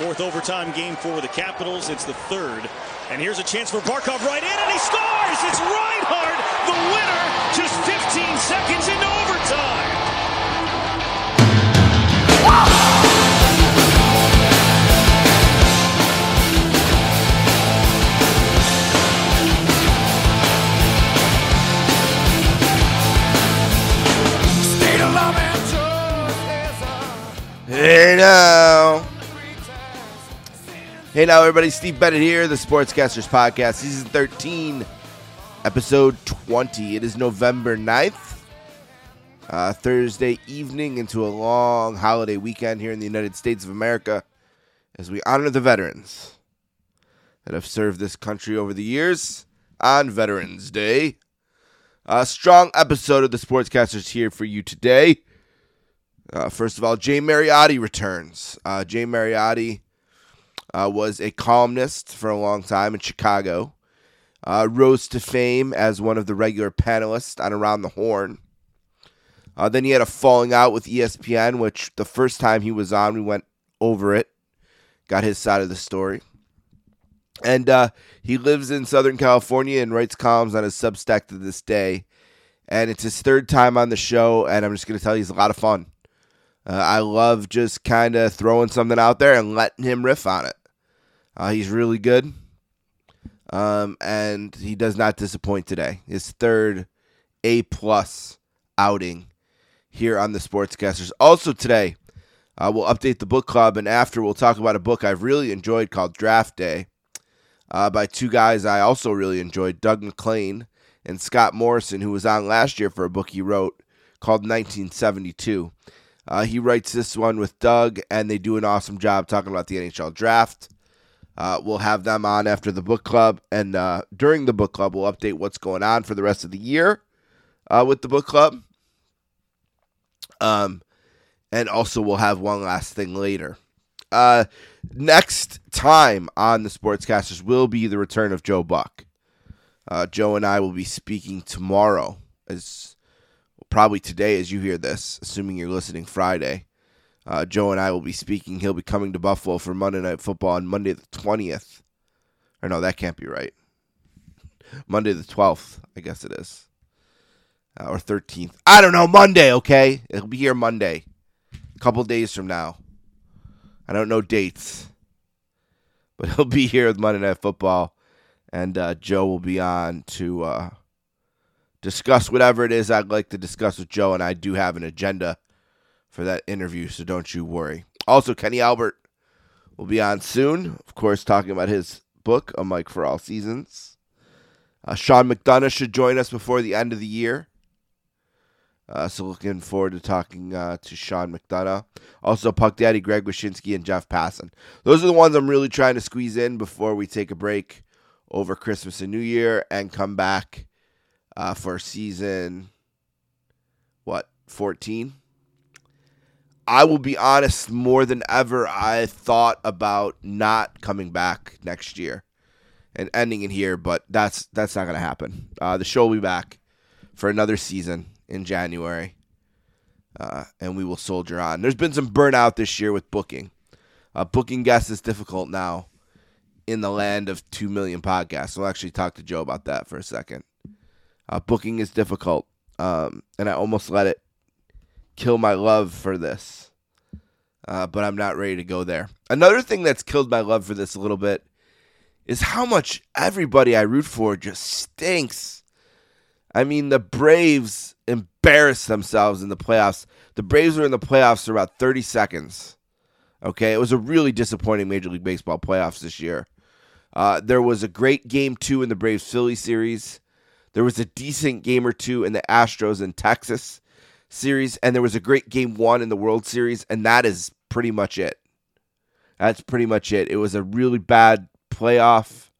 Fourth overtime game for the Capitals. It's the third. And here's a chance for Barkov right in, and he scores! It's Reinhart, the winner, just 15 seconds into Hey now, everybody. Steve Bennett here, the Sportscasters Podcast, Season 13, Episode 20. It is November 9th, uh, Thursday evening into a long holiday weekend here in the United States of America as we honor the veterans that have served this country over the years on Veterans Day. A strong episode of the Sportscasters here for you today. Uh, first of all, Jay Mariotti returns. Uh, Jay Mariotti uh, was a columnist for a long time in Chicago. Uh, rose to fame as one of the regular panelists on Around the Horn. Uh, then he had a falling out with ESPN, which the first time he was on, we went over it, got his side of the story. And uh, he lives in Southern California and writes columns on his Substack to this day. And it's his third time on the show, and I'm just going to tell you, he's a lot of fun. Uh, I love just kind of throwing something out there and letting him riff on it. Uh, he's really good, um, and he does not disappoint today. His third A plus outing here on the Sportscasters. Also today, uh, we'll update the book club, and after we'll talk about a book I've really enjoyed called Draft Day uh, by two guys I also really enjoyed, Doug MacLean and Scott Morrison, who was on last year for a book he wrote called 1972. Uh, he writes this one with Doug, and they do an awesome job talking about the NHL draft. Uh, we'll have them on after the book club, and uh, during the book club, we'll update what's going on for the rest of the year uh, with the book club. Um, and also we'll have one last thing later. Uh, next time on the Sportscasters will be the return of Joe Buck. Uh, Joe and I will be speaking tomorrow as probably today as you hear this, assuming you're listening Friday. Uh, Joe and I will be speaking. He'll be coming to Buffalo for Monday Night Football on Monday the 20th. Or no, that can't be right. Monday the 12th, I guess it is. Uh, or 13th. I don't know. Monday, okay? It'll be here Monday. A couple days from now. I don't know dates. But he'll be here with Monday Night Football. And uh, Joe will be on to uh, discuss whatever it is I'd like to discuss with Joe, and I do have an agenda for that interview, so don't you worry. Also, Kenny Albert will be on soon, of course, talking about his book, A Mic for All Seasons. Uh, Sean McDonough should join us before the end of the year. Uh, so looking forward to talking uh, to Sean McDonough. Also, Puck Daddy, Greg Wyshynski, and Jeff Passan. Those are the ones I'm really trying to squeeze in before we take a break over Christmas and New Year and come back uh, for season what 14 i will be honest more than ever i thought about not coming back next year and ending it here but that's that's not going to happen. Uh, the show will be back for another season in january uh, and we will soldier on. There's been some burnout this year with booking. Uh, booking guests is difficult now in the land of 2 million podcasts. We'll actually talk to joe about that for a second. Uh, booking is difficult, um, and I almost let it kill my love for this. Uh, but I'm not ready to go there. Another thing that's killed my love for this a little bit is how much everybody I root for just stinks. I mean, the Braves embarrassed themselves in the playoffs. The Braves were in the playoffs for about 30 seconds. Okay, it was a really disappointing Major League Baseball playoffs this year. Uh, there was a great game two in the Braves Philly series. There was a decent game or two in the Astros in Texas series, and there was a great game one in the World Series, and that is pretty much it. That's pretty much it. It was a really bad playoff.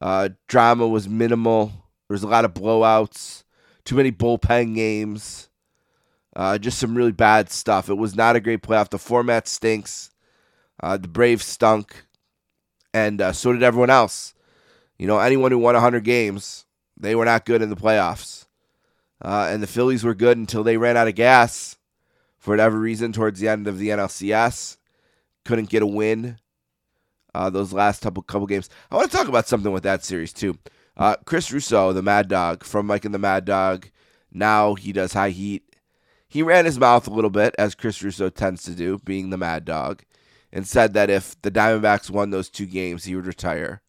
Uh, drama was minimal. There was a lot of blowouts, too many bullpen games, uh, just some really bad stuff. It was not a great playoff. The format stinks. Uh, the Braves stunk, and uh, so did everyone else. You know, anyone who won 100 games they were not good in the playoffs. Uh, and the Phillies were good until they ran out of gas for whatever reason towards the end of the NLCS. Couldn't get a win uh, those last couple couple games. I want to talk about something with that series too. Uh, Chris Russo, the Mad Dog from Mike and the Mad Dog, now he does high heat. He ran his mouth a little bit, as Chris Russo tends to do, being the Mad Dog, and said that if the Diamondbacks won those two games, he would retire.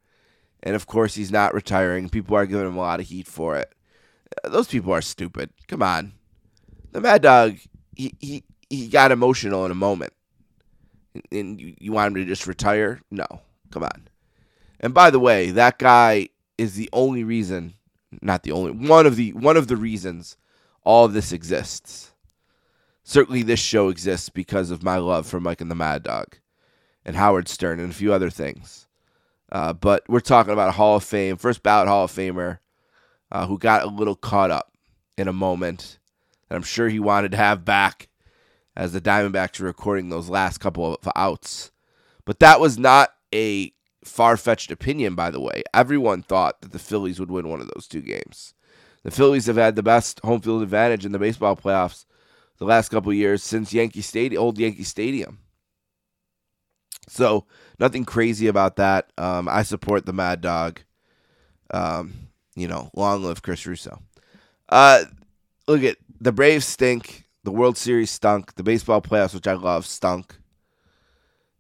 And of course, he's not retiring. People are giving him a lot of heat for it. Those people are stupid. Come on. The Mad Dog, he, he, he got emotional in a moment and you, you want him to just retire? No, come on. And by the way, that guy is the only reason, not the only one of the one of the reasons all this exists. Certainly, this show exists because of my love for Mike and the Mad Dog, and Howard Stern, and a few other things. Uh, but we're talking about a Hall of Fame, first ballot Hall of Famer, uh, who got a little caught up in a moment that I'm sure he wanted to have back as the Diamondbacks were recording those last couple of outs. But that was not a far fetched opinion, by the way. Everyone thought that the Phillies would win one of those two games. The Phillies have had the best home field advantage in the baseball playoffs the last couple years since Yankee Stadium, old Yankee Stadium. So nothing crazy about that. Um, I support the Mad Dog. Um, you know, long live Chris Russo. Uh, look at the Braves stink. The World Series stunk. The baseball playoffs, which I love, stunk.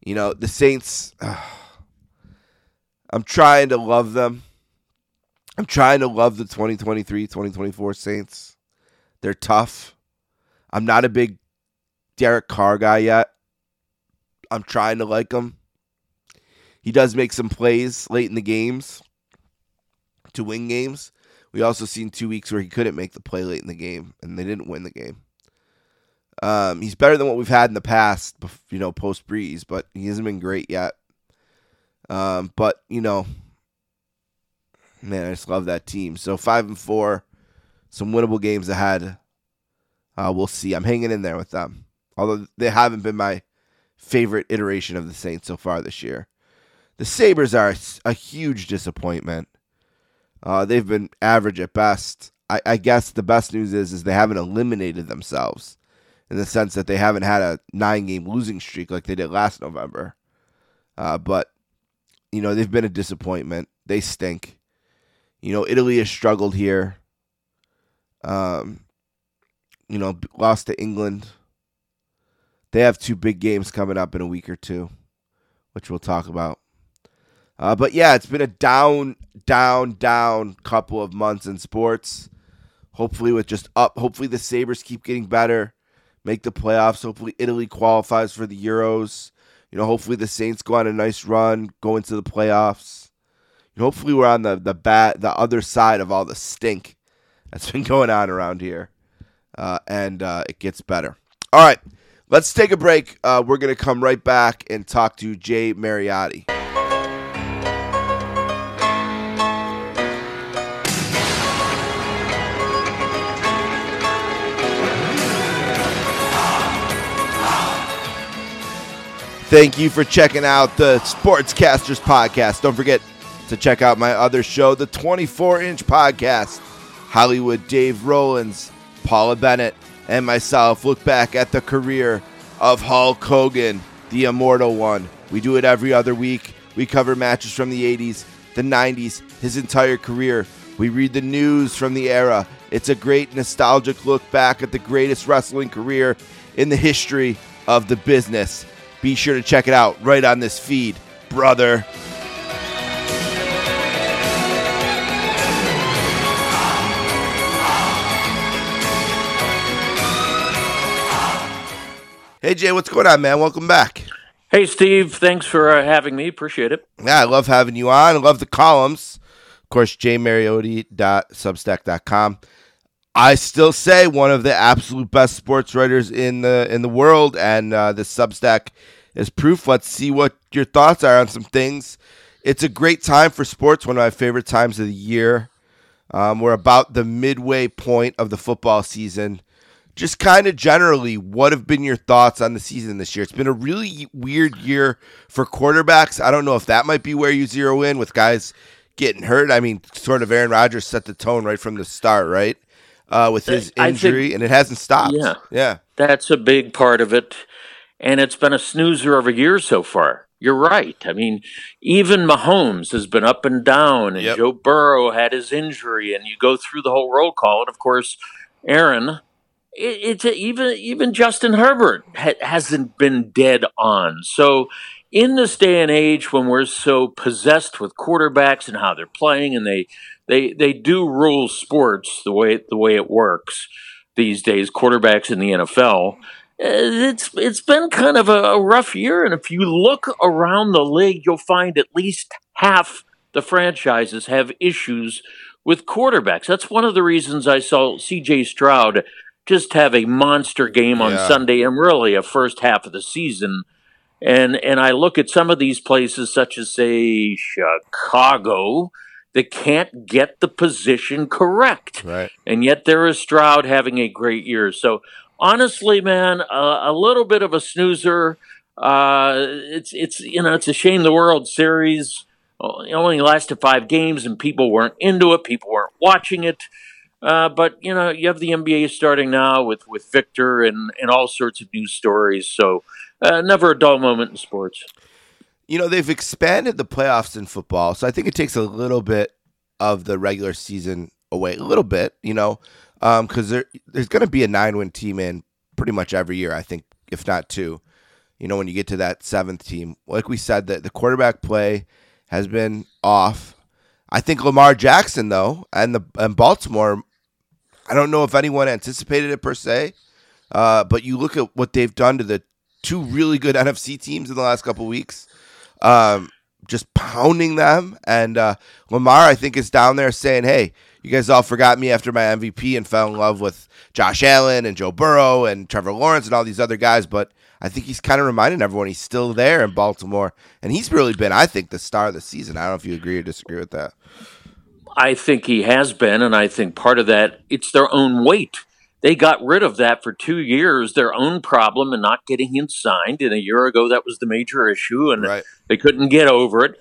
You know, the Saints, uh, I'm trying to love them. I'm trying to love the 2023 2024 Saints. They're tough. I'm not a big Derek Carr guy yet. I'm trying to like him. He does make some plays late in the games to win games. We also seen two weeks where he couldn't make the play late in the game and they didn't win the game. Um, he's better than what we've had in the past, you know, post Brees, but he hasn't been great yet. Um, but you know, man, I just love that team. So five and four, some winnable games ahead. Uh, we'll see. I'm hanging in there with them, although they haven't been my favorite iteration of the Saints so far this year. The Sabres are a huge disappointment. Uh, they've been average at best. I, I guess the best news is is they haven't eliminated themselves in the sense that they haven't had a nine game losing streak like they did last November. Uh, but, you know, they've been a disappointment. They stink. You know, Italy has struggled here. Um, you know, lost to England. They have two big games coming up in a week or two, which we'll talk about. Uh, but yeah, it's been a down, down, down couple of months in sports. Hopefully, with just up. Hopefully, the Sabres keep getting better make the playoffs. Hopefully, Italy qualifies for the Euros. You know, hopefully the Saints go on a nice run, go into the playoffs. You know, hopefully, we're on the the bat, the other side of all the stink that's been going on around here, uh, and uh, it gets better. All right, let's take a break. Uh, we're gonna come right back and talk to Jay Mariotti. Thank you for checking out the Sportscasters podcast. Don't forget to check out my other show, the 24 inch podcast. Hollywood Dave Rollins, Paula Bennett, and myself look back at the career of Hulk Hogan, the immortal one. We do it every other week. We cover matches from the 80s, the 90s, his entire career. We read the news from the era. It's a great nostalgic look back at the greatest wrestling career in the history of the business. Be sure to check it out right on this feed, brother. Hey Jay, what's going on, man? Welcome back. Hey Steve, thanks for uh, having me. Appreciate it. Yeah, I love having you on. I love the columns. Of course, jmariotti.substack.com. I still say one of the absolute best sports writers in the in the world, and uh, the Substack is proof. Let's see what your thoughts are on some things. It's a great time for sports. One of my favorite times of the year. Um, we're about the midway point of the football season. Just kind of generally, what have been your thoughts on the season this year? It's been a really weird year for quarterbacks. I don't know if that might be where you zero in with guys getting hurt. I mean, sort of Aaron Rodgers set the tone right from the start, right? Uh, with his injury, think, and it hasn't stopped. Yeah, yeah, that's a big part of it, and it's been a snoozer of a year so far. you're right. I mean, even Mahomes has been up and down, and Yep. Joe Burrow had his injury, and you go through the whole roll call, and of course, Aaron. It, it's even even Justin Herbert ha- hasn't been dead on. So, in this day and age when we're so possessed with quarterbacks and how they're playing, and they they they do rule sports the way the way it works these days, quarterbacks in the NFL uh, it's it's been kind of a, a rough year, and if you look around the league, you'll find at least half the franchises have issues with quarterbacks. That's one of the reasons I saw C.J. Stroud just have a monster game on Yeah. Sunday and really a first half of the season. And and I look at some of these places, such as say Chicago, that can't get the position correct Right. and yet there is Stroud having a great year. So honestly, man, uh, a little bit of a snoozer. Uh, it's it's you know it's a shame the World Series uh, only lasted five games and people weren't into it. People weren't watching it. Uh, but you know you have the NBA starting now with with Victor and and all sorts of news stories. So uh, never a dull moment in sports. You know, they've expanded the playoffs in football, so I think it takes a little bit of the regular season away. A little bit, you know, because there, there's going to be a nine win team in pretty much every year, I think, if not two. You know, when you get to that seventh team, like we said, that the quarterback play has been off. I think Lamar Jackson, though, and the and Baltimore, I don't know if anyone anticipated it per se, uh, but you look at what they've done to the two really good NFC teams in the last couple weeks um, just pounding them. And uh, Lamar, I think, is down there saying, "Hey, you guys all forgot me after my MVP and fell in love with Josh Allen and Joe Burrow and Trevor Lawrence and all these other guys." But I think he's kind of reminding everyone he's still there in Baltimore, and he's really been, I think, the star of the season. I don't know if you agree or disagree with that. I think he has been, and I think part of that it's their own weight. They got rid of that for two years, their own problem, and not getting him signed. And a year ago, that was the major issue, and Right. they couldn't get over it.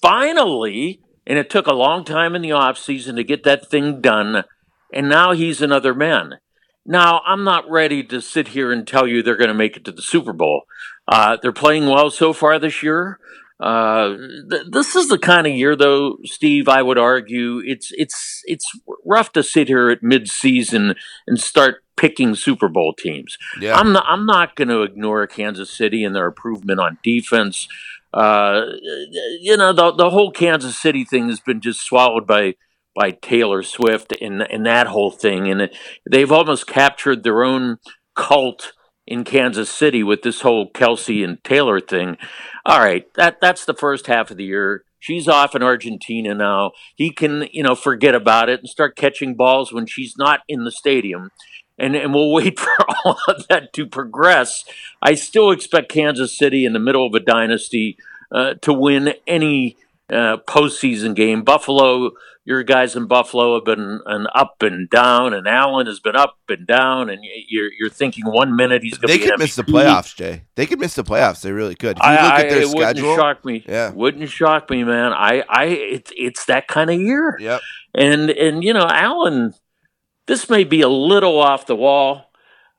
Finally, and it took a long time in the offseason to get that thing done, and now he's another man. Now, I'm not ready to sit here and tell you they're going to make it to the Super Bowl. Uh, they're playing well so far this year. Uh, th- this is the kind of year, though, Steve. I would argue it's it's it's rough to sit here at mid-season and start picking Super Bowl teams. Yeah. I'm not. I'm not going to ignore Kansas City and their improvement on defense. Uh, you know, the the whole Kansas City thing has been just swallowed by by Taylor Swift and and that whole thing, and it, they've almost captured their own cult in Kansas City with this whole Kelce and Taylor thing. All right, that that's the first half of the year. She's off in Argentina now. He can, you know, forget about it and start catching balls when she's not in the stadium. And and we'll wait for all of that to progress. I still expect Kansas City in the middle of a dynasty uh, to win any uh, postseason game. Buffalo, your guys in Buffalo have been an up and down, and Allen has been up and down. And you're you're thinking one minute he's going They to be could miss the playoffs, Jay. They could miss the playoffs. They really could. If you I, look at their it schedule, wouldn't shock me. Yeah. wouldn't shock me, man. I, I, it's it's that kind of year. yep. And and you know, Allen, this may be a little off the wall,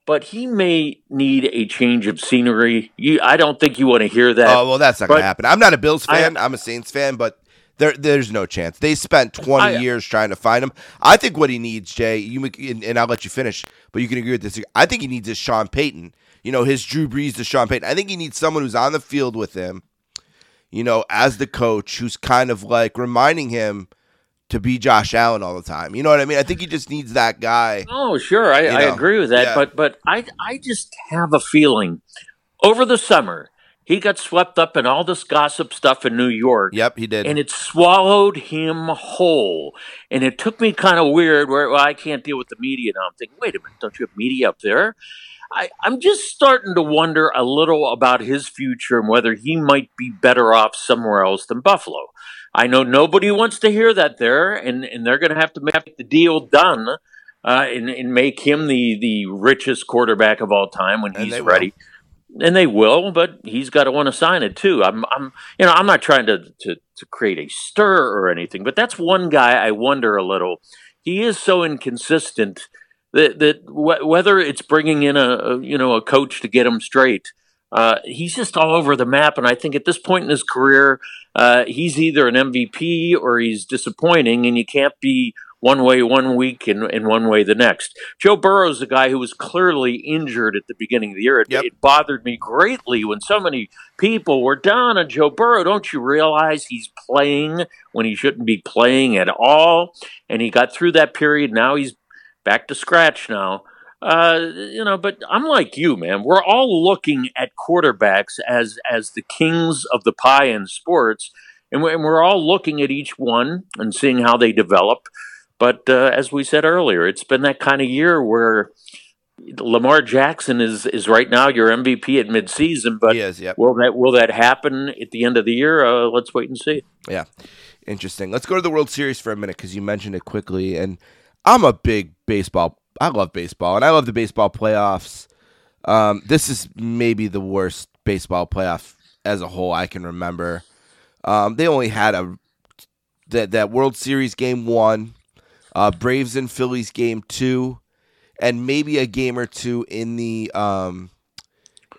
but he may need a change of scenery. You, I don't think you want to hear that. Oh well, that's not gonna happen. I'm not a Bills fan. I, am a Saints fan, but there, there's no chance. They spent 20 I- uh, years trying to find him. I think what he needs, Jay, you and, and I'll let you finish, but you can agree with this. I think he needs is Sean Payton. You know, his Drew Brees to Sean Payton. I think he needs someone who's on the field with him. You know, as the coach, who's kind of like reminding him to be Josh Allen all the time. You know what I mean? I think he just needs that guy. Oh, sure, I, I agree with that. yeah. But but I I just have a feeling over the summer he got swept up in all this gossip stuff in New York. Yep, he did. and it swallowed him whole. And it took me kind of weird where well, I can't deal with the media now. I'm thinking, wait a minute, don't you have media up there? I, I'm just starting to wonder a little about his future and whether he might be better off somewhere else than Buffalo. I know nobody wants to hear that there, and, and they're going to have to make the deal done uh, and, and make him the, the richest quarterback of all time when And he's they will. ready and they will, but he's got to want to sign it too. I'm, I'm, you know, I'm not trying to, to to create a stir or anything, but that's one guy I wonder a little. He is so inconsistent that that wh- whether it's bringing in a, a you know a coach to get him straight, Uh, he's just all over the map, and I think at this point in his career, uh, he's either an MVP or he's disappointing, and you can't be one way one week and, and one way the next. Joe Burrow's a guy who was clearly injured at the beginning of the year. It, Yep. it bothered me greatly when so many people were down on Joe Burrow. Don't you realize he's playing when he shouldn't be playing at all? And he got through that period. Now he's back to scratch now. Uh, you know, but I'm like you, man. We're all looking at quarterbacks as as the kings of the pie in sports, and we're, we're all looking at each one and seeing how they develop. But uh, as we said earlier, it's been that kind of year where Lamar Jackson is is right now your MVP at midseason. But is, yep. will that will that happen at the end of the year? Uh, let's wait and see. Yeah, interesting. Let's go to the World Series for a minute because you mentioned it quickly, and I'm a big baseball. I love baseball, and I love the baseball playoffs. Um, this is maybe the worst baseball playoff as a whole I can remember. Um, they only had a that that World Series game one, uh, Braves and Phillies game two, and maybe a game or two in the um,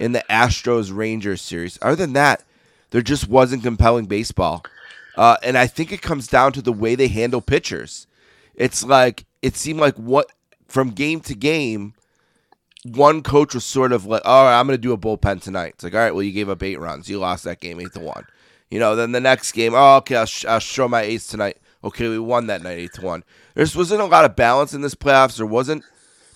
in the Astros Rangers series. Other than that, there just wasn't compelling baseball. Uh, and I think it comes down to the way they handle pitchers. It's like it seemed like what from game to game, one coach was sort of like, "All right, I'm going to do a bullpen tonight." It's like, "All right, well, you gave up eight runs, you lost that game eight to one." You know, then the next game, oh, okay, I'll, sh- I'll show my ace tonight. Okay, we won that night eight to one. There just wasn't a lot of balance in this playoffs. There wasn't.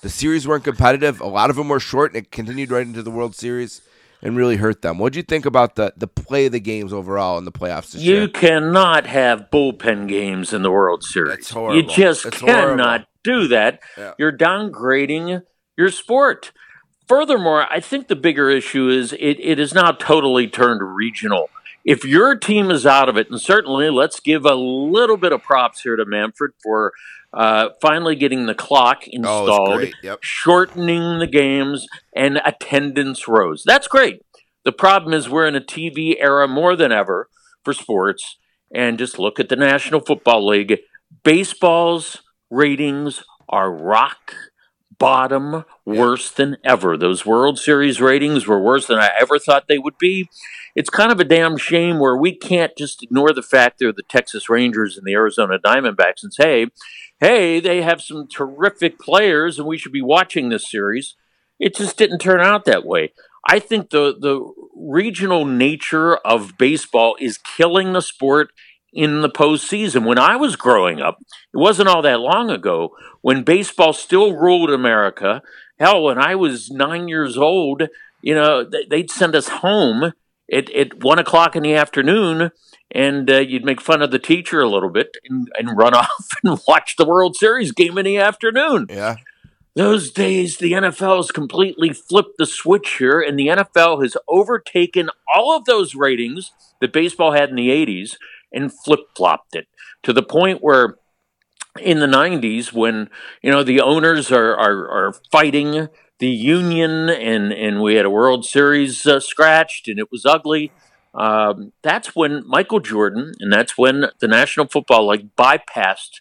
The series weren't competitive. A lot of them were short, and it continued right into the World Series and really hurt them. What do you think about the the play of the games overall in the playoffs this year? You year? cannot have bullpen games in the World Series. You just It's cannot horrible. Do that. Yeah. You're downgrading your sport. Furthermore, I think the bigger issue is it, it is now totally turned regional. If your team is out of it, and certainly let's give a little bit of props here to Manfred for uh, finally getting the clock Oh, installed great. Yep. shortening the games and attendance rose. That's great. The problem is we're in a TV era more than ever for sports. And just look at the National Football League. Baseball's ratings are rock bottom, worse than ever. Those World Series ratings were worse than I ever thought they would be. It's kind of a damn shame where we can't just ignore the fact they're the Texas Rangers and the Arizona Diamondbacks and say, hey, they have some terrific players and we should be watching this series. It just didn't turn out that way. I think the the regional nature of baseball is killing the sport in the postseason. When I was growing up, it wasn't all that long ago when baseball still ruled America. Hell, when I was nine years old, you know, they'd send us home at, at one o'clock in the afternoon, and uh, you'd make fun of the teacher a little bit and, and run off and watch the World Series game in the afternoon. Yeah. Those days, the NFL has completely flipped the switch here, and the NFL has overtaken all of those ratings that baseball had in the 80s and flip flopped it to the point where in the 90s, when you know the owners are, are, are fighting the union and, and we had a World Series uh, scratched and it was ugly. Um, that's when Michael Jordan and that's when the National Football League bypassed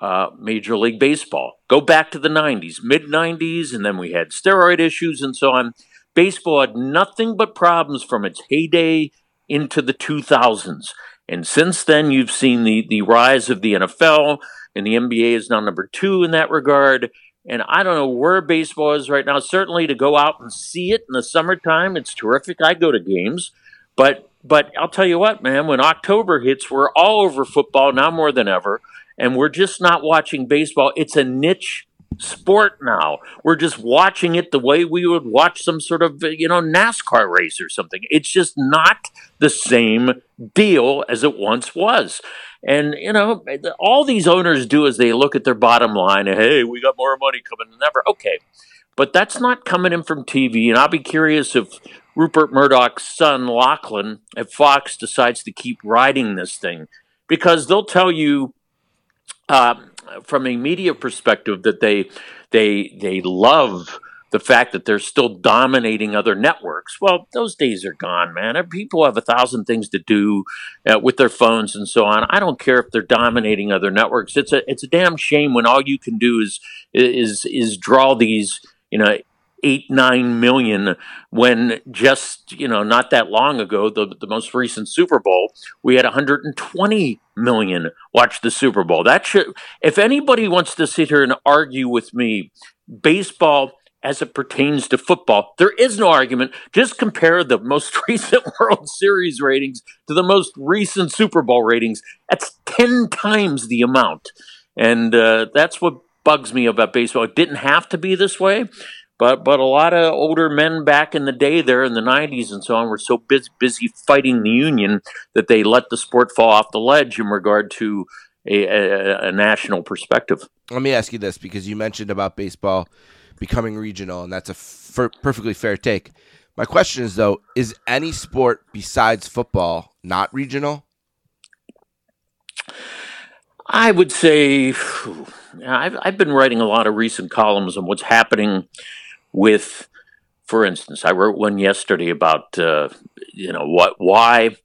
uh, Major League Baseball. Go back to the 90s, mid 90s, and then we had steroid issues and so on. Baseball had nothing but problems from its heyday into the 2000s. And since then, you've seen the, the rise of the NFL, and the NBA is now number two in that regard. And I don't know where baseball is right now. Certainly to go out and see it in the summertime, it's terrific. I go to games. But but I'll tell you what, man, when October hits, we're all over football now more than ever and we're just not watching baseball. It's a niche sport now. We're just watching it the way we would watch some sort of, you know, NASCAR race or something. It's just not the same deal as it once was. And, you know, all these owners do is they look at their bottom line and, hey, we got more money coming than ever. Okay. But that's not coming in from TV. And I'll be curious if Rupert Murdoch's son, Lachlan, at Fox decides to keep riding this thing because they'll tell you uh, from a media perspective that they they they love the fact that they're still dominating other networks. Well, those days are gone, man. People have a thousand things to do uh, with their phones and so on. I don't care if they're dominating other networks. It's a it's a damn shame when all you can do is is is draw these you know eight nine million when just you know not that long ago the the most recent Super Bowl we had 120 million watch the Super Bowl. That should if anybody wants to sit here and argue with me baseball as it pertains to football there is no argument. Just compare the most recent World Series ratings to the most recent Super Bowl ratings. That's 10 times the amount. And uh, that's what bugs me about baseball. It didn't have to be this way but but a lot of older men back in the day there in the 90s and so on were so busy, busy fighting the union that they let the sport fall off the ledge in regard to a, a, a national perspective. Let me ask you this because you mentioned about baseball becoming regional, and that's a f- perfectly fair take. My question is though, is any sport besides football not regional? I would say I've, I've been writing a lot of recent columns on what's happening with, for instance, I wrote one yesterday about uh, you know what why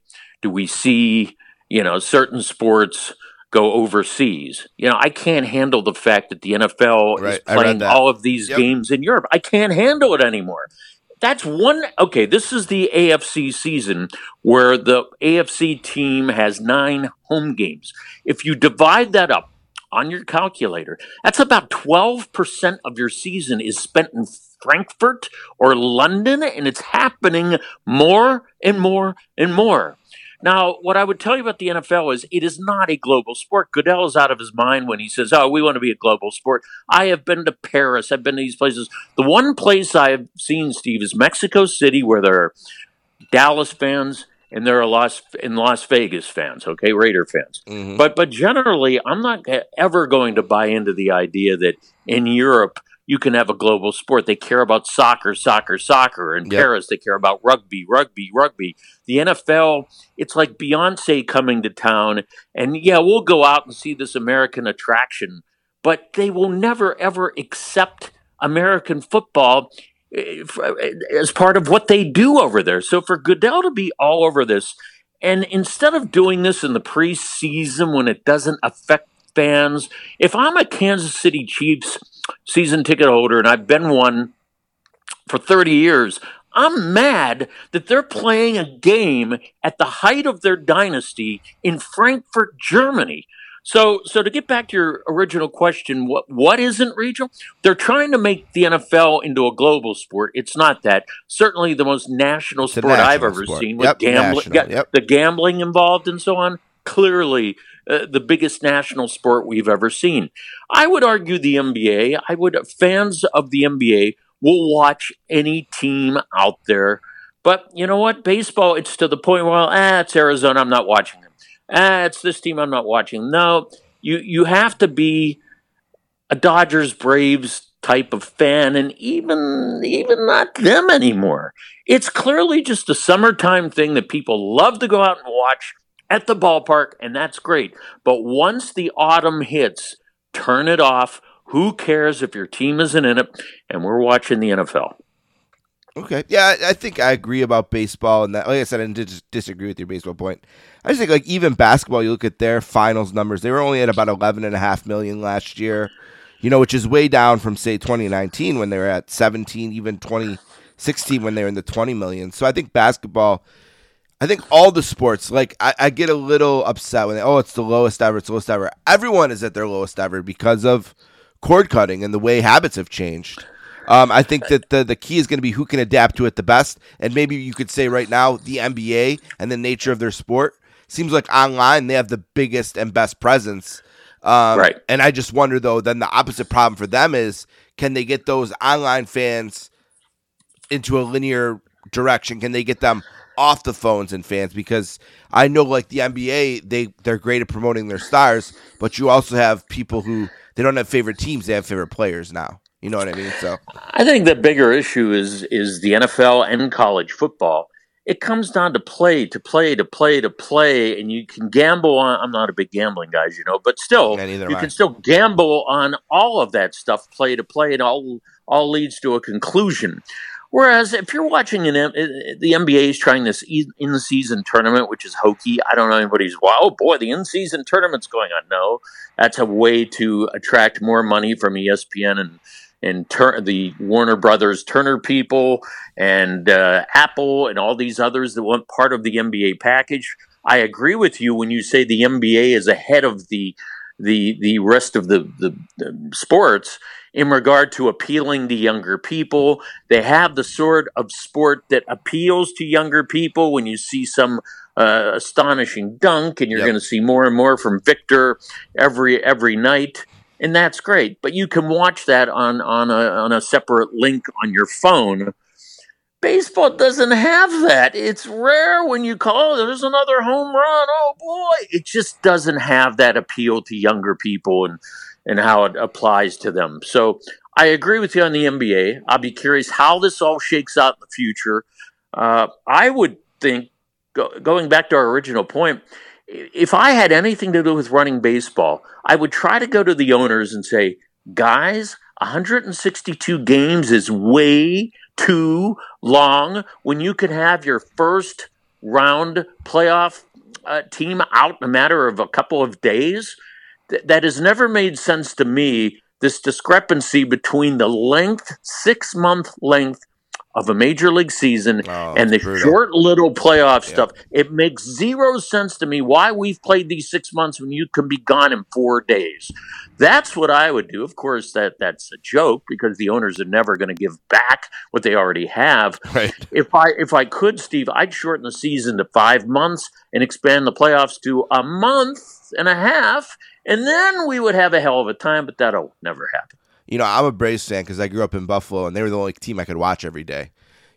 do we see you know certain sports go overseas. You know, I can't handle the fact that the NFL right, is playing all of these yep. games in Europe. I can't handle it anymore. That's one. Okay, this is the AFC season where the AFC team has nine home games. If you divide that up on your calculator, that's about 12% of your season is spent in Frankfurt or London, and it's happening more and more and more. Now, what I would tell you about the NFL is it is not a global sport. Goodell is out of his mind when he says, Oh, we want to be a global sport. I have been to Paris, I've been to these places. The one place I have seen, Steve, is Mexico City, where there are Dallas fans and there are Las in Las Vegas fans, okay, Raider fans. Mm-hmm. But but generally, I'm not ever going to buy into the idea that in Europe you can have a global sport. They care about soccer, soccer, soccer. In yep. Paris, they care about rugby, rugby, rugby. The NFL, it's like Beyonce coming to town, and yeah, we'll go out and see this American attraction, but they will never ever accept American football Eh, as part of what they do over there. So for Goodell to be all over this, and instead of doing this in the preseason when it doesn't affect fans, if I'm a Kansas City Chiefs season ticket holder, and I've been one for 30 years. I'm mad that they're playing a game at the height of their dynasty in Frankfurt, Germany. So, so to get back to your original question, what what isn't regional? They're trying to make the NFL into a global sport. It's not that. Certainly, the most national sport national I've ever sport. seen with yep, gambling, yep. the gambling involved and so on. Clearly, uh, the biggest national sport we've ever seen. I would argue the NBA, I would fans of the NBA will watch any team out there. But you know what? Baseball, it's to the point where, ah, it's Arizona, I'm not watching them. Ah, it's this team, I'm not watching. No, you you have to be a Dodgers Braves type of fan, and even even not them anymore. It's clearly just a summertime thing that people love to go out and watch at the ballpark, and that's great. But once the autumn hits, turn it off. Who cares if your team isn't in it? And we're watching the NFL. Okay. Yeah, I think I agree about baseball and that. Like I said, I didn't disagree with your baseball point. I just think like even basketball, you look at their finals numbers. They were only at about eleven and a half million last year. You know, which is way down from say 2019 when they were at 17, even 2016 when they were in the 20 million. So I think basketball I think all the sports, like I, I, get a little upset when they, oh, it's the lowest ever, it's the lowest ever. Everyone is at their lowest ever because of cord cutting and the way habits have changed. Um, I think that the, the key is going to be who can adapt to it the best. And maybe you could say right now, the NBA and the nature of their sport seems like online they have the biggest and best presence. Um, right. And I just wonder though, then the opposite problem for them is can they get those online fans into a linear direction? Can they get them off the phones and fans because I know like the NBA they they're great at promoting their stars, but you also have people who they don't have favorite teams, they have favorite players now. You know what I mean? So I think the bigger issue is is the NFL and college football. It comes down to play, to play, to play, to play, and you can gamble on. I'm not a big gambling guy, you know, but still, yeah, you can still gamble on all of that stuff, play to play, and all all leads to a conclusion. Whereas if you're watching an the NBA is trying this in season tournament, which is hokey. I don't know anybody's wow, oh boy, the in season tournament's going on. No, that's a way to attract more money from ESPN and and Tur- the Warner Brothers Turner people and uh, Apple and all these others that want part of the NBA package. I agree with you when you say the NBA is ahead of the the the rest of the, the, the sports in regard to appealing to younger people. They have the sort of sport that appeals to younger people when you see some uh, astonishing dunk, and you're Yep. going to see more and more from Victor every every night, and that's great. But you can watch that on on a on a separate link on your phone. Baseball doesn't have that. It's rare when you call. "Oh, There's another home run. Oh boy! It just doesn't have that appeal to younger people and and how it applies to them. So I agree with you on the NBA. I'll be curious how this all shakes out in the future. Uh, I would think, go, going back to our original point, if I had anything to do with running baseball, I would try to go to the owners and say, guys, 162 games is way too long when you can have your first round playoff uh, team out in a matter of a couple of days. Th- that has never made sense to me. This discrepancy between the length, six month length of a major league season Oh, and the brutal. short little playoff Yeah. stuff. It makes zero sense to me why we've played these six months when you can be gone in four days. That's what I would do. Of course, that that's a joke because the owners are never going to give back what they already have. Right. If I if I could, Steve, I'd shorten the season to five months and expand the playoffs to a month and a half, and then we would have a hell of a time. But that'll never happen. You know, I'm a Braves fan because I grew up in Buffalo, and they were the only team I could watch every day.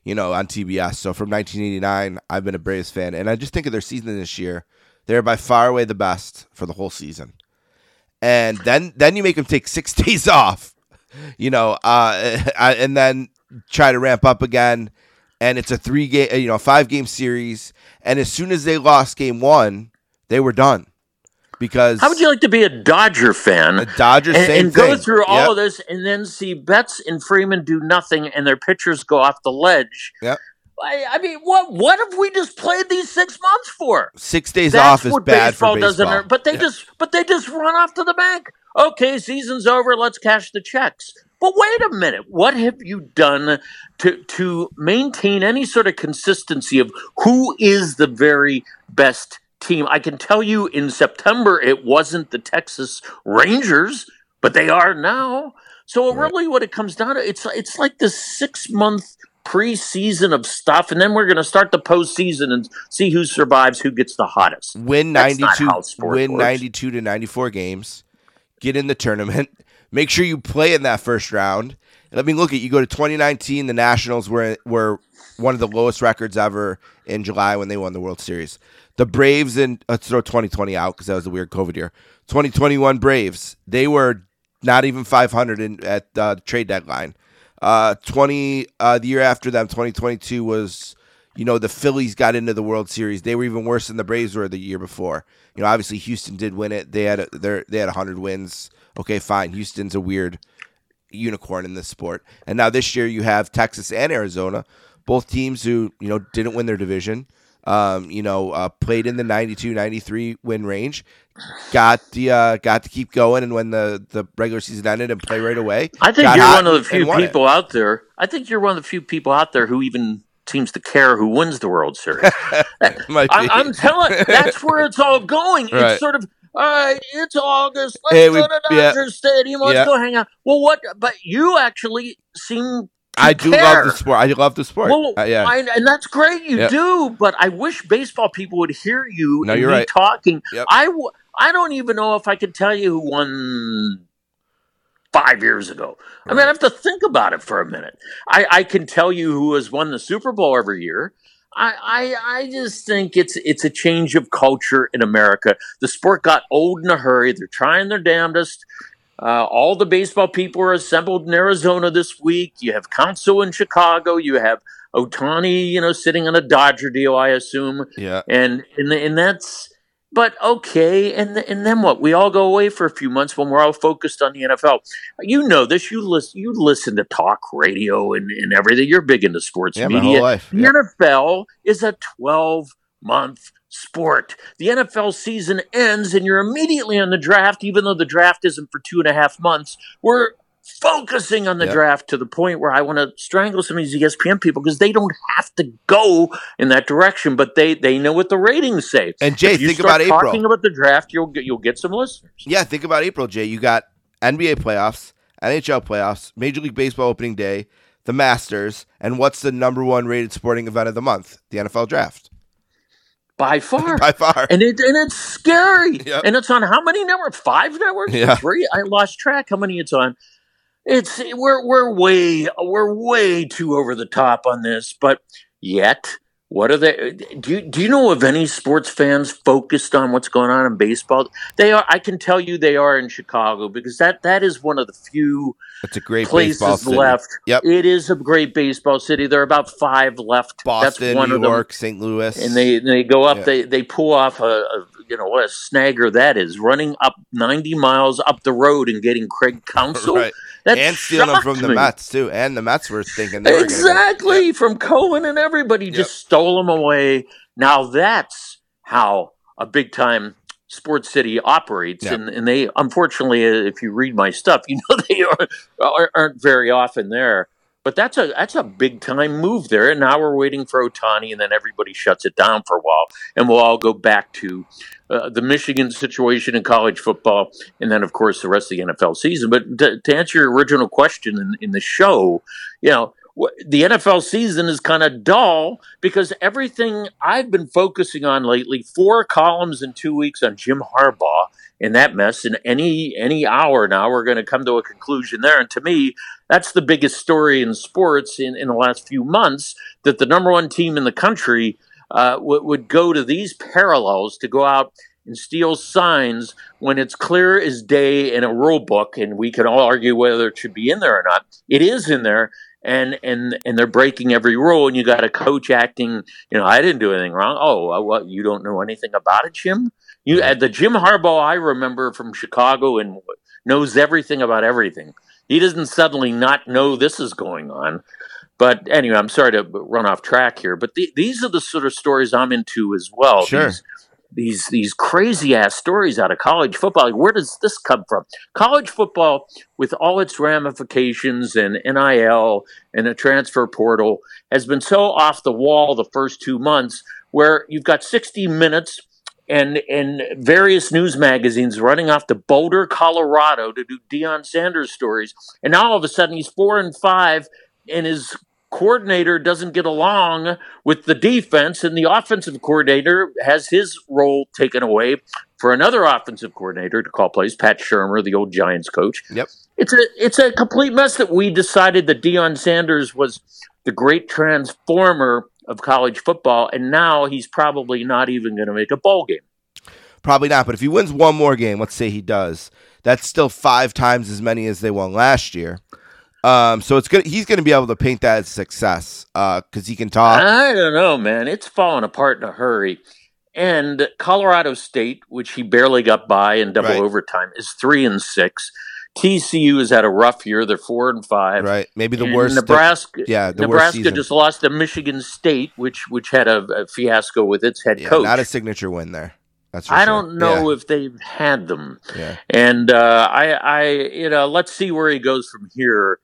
You know, on TBS. So from 1989, I've been a Braves fan, and I just think of their season this year. They're by far away the best for the whole season, and then then you make them take six days off. You know, uh, and then try to ramp up again, and it's a three game, you know, five game series. And as soon as they lost game one, they were done because How would you like to be a Dodger fan? the Dodgers and, and go thing. through all Yep. of this and then see Betts and Freeman do nothing and their pitchers go off the ledge. Yep. I, I mean, what what have we just played these six months for? Six days That's off is bad baseball for doesn't. But they just but they just run off to the bank. Okay, season's over. Let's cash the checks. But wait a minute. What have you done to to maintain any sort of consistency of who is the very best team? I can tell you in September it wasn't the Texas Rangers, but they are now. So Right. really, what it comes down to, it's it's like this six month preseason of stuff, and then we're going to start the postseason and see who survives, who gets the hottest. win 92 win 92 to 94 games get in the tournament make sure you play in that first round and I mean look at you go to 2019 the Nationals were were one of the lowest records ever in July when they won the World Series the Braves in let's throw 2020 out because that was a weird COVID year 2021 Braves they were not even 500 in, at uh, the trade deadline uh, 20 uh, the year after them 2022 was you know the Phillies got into the World Series. They were even worse than the Braves were the year before. You know, obviously Houston did win it. They had a, they had hundred wins. Okay, fine. Houston's a weird unicorn in this sport. And now this year you have Texas and Arizona, both teams who you know didn't win their division. Um, you know, uh, played in the 92-93 win range. Got the uh, got to keep going, and when the, the regular season ended, and play right away. I think you're one of the few won it. people out there. I think you're one of the few people out there who even seems to care who wins the World Series. I, i'm telling. That's where it's all going. Right. It's sort of. All right, it's August. Let's Hey, go we- to yeah. Dodger Stadium. Let's Yeah. go hang out. Well, what? But you actually seem. I do love the sport. I love the sport. Well, Uh, yeah. I, and that's great. You Yep. do, but I wish baseball people would hear you No, and you're right. talking. Yep. I w- I don't even know if I could tell you who won five years ago. I mean, I have to think about it for a minute. I, I can tell you who has won the Super Bowl every year. I, I I just think it's it's a change of culture in America. The sport got old in a hurry. They're trying their damnedest. Uh, all the baseball people are assembled in Arizona this week. You have Counsell in Chicago. You have Ohtani, you know, sitting on a Dodger deal, I assume yeah. and and and that's but okay and and then what we all go away for a few months when we're all focused on the NFL you know this you listen you listen to talk radio and, and everything you're big into sports Yeah, my media whole life. the NFL is a 12 month sport the NFL season ends and you're immediately on the draft even though the draft isn't for two and a half months we're focusing on the Yep. draft to the point where I want to strangle some of these ESPN people because they don't have to go in that direction, but they they know what the ratings say. And Jay, if you think start about talking about the draft, you'll get you'll get some listeners. Yeah, think about April, Jay. You got NBA playoffs, NHL playoffs, Major League Baseball opening day, the Masters, and what's the number one rated sporting event of the month? The NFL draft. By far. By far. and it and it's scary. Yep. And it's on how many networks? Five networks? Yeah. Three? I lost track how many it's on. It's we're we're way we're way too over the top on this, but yet what are they do you, do you know of any sports fans focused on what's going on in baseball? They are I can tell you they are in Chicago because that that is one of the few It's a great baseball places city. left. Yep. It is a great baseball city. There are about five left. Boston, That's one New of them York, St. Louis. and they they go up Yeah. they they pull off a, a you know what a snagger that is running up 90 miles up the road and getting Craig Counsell right. that and stealing them from shocked the. Mets too. And the Mets were thinking they were exactly from Cohen and everybody Yep. just stole them away now that's how a big time sports city operates Yeah. and, and they unfortunately uh, if you read my stuff you know they are, are, aren't very often there. But that's a that's a big time move there. And now we're waiting for Ohtani and then everybody shuts it down for a while. And we'll all go back to uh, the michigan situation in college football and then of course the rest of the nfl season. But to, to answer your original question in, in the show you know the NFL season is kind of dull because everything I've been focusing on lately, four columns in two weeks on Jim Harbaugh and that mess. And any any hour now, we're going to come to a conclusion there. And to me, that's the biggest story in sports in, in the last few months that the number one team in the country uh, would would go to these parallels to go out and steal signs when it's clear as day in a rule book, and we can all argue whether it should be in there or not. It is in there, and and and they're breaking every rule, and you got a coach acting, you know, I didn't do anything wrong. Oh, uh, what? You don't know anything about it, Jim? You uh, the Jim Harbaugh I remember from Chicago and knows everything about everything. He doesn't suddenly not know this is going on. But anyway, I'm sorry to run off track here. But the, these are the sort of stories I'm into as well. Sure. These, these these crazy ass stories out of college football. Like, where does this come from? College football, with all its ramifications and NIL and a transfer portal, has been so off the wall the first two months, where you've got 60 minutes and and various news magazines running off to Boulder, Colorado, to do Deion Sanders stories, and now all of a sudden he's four and five, and his coordinator doesn't get along with the defense, and the offensive coordinator has his role taken away for another offensive coordinator to call plays, Pat Shurmur, the old Giants coach. Yep. It's a it's a complete mess that we decided that Deion Sanders was the great transformer of college football, and now he's probably not even going to make a bowl game. Probably not. But if he wins one more game, let's say he does, that's still five times as many as they won last year. Um, so it's good. He's going to be able to paint that as success because he can talk. I don't know, man. It's falling apart in a hurry. And Colorado State, which he barely got by in double Right. overtime, is three and six. TCU has had a rough year; they're four and five. right? Maybe the And worst. Nebraska, yeah, the Nebraska just lost to Michigan State, which which had a, a fiasco with its head yeah, coach. not a signature win there. That's I sure. don't know if they've had them. Yeah, yeah. And uh, I, I, you know, let's see where he goes from here.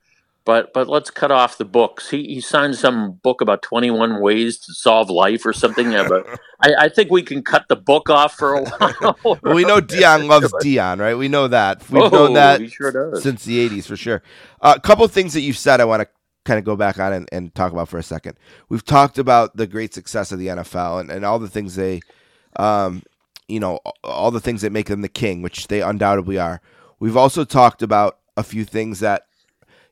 But but let's cut off the books. He he signed some book about twenty one ways to solve life or something. Yeah, but I, I think we can cut the book off for a while. We know Deion loves Deion, right? We know that. We've oh, known that sure since the 80s for sure. Uh, a couple things that you've said I want to kind of go back on and, and talk about for a second. We've talked about the great success of the NFL and, and all the things they, um, you know, all the things that make them the king, which they undoubtedly are. We've also talked about a few things that,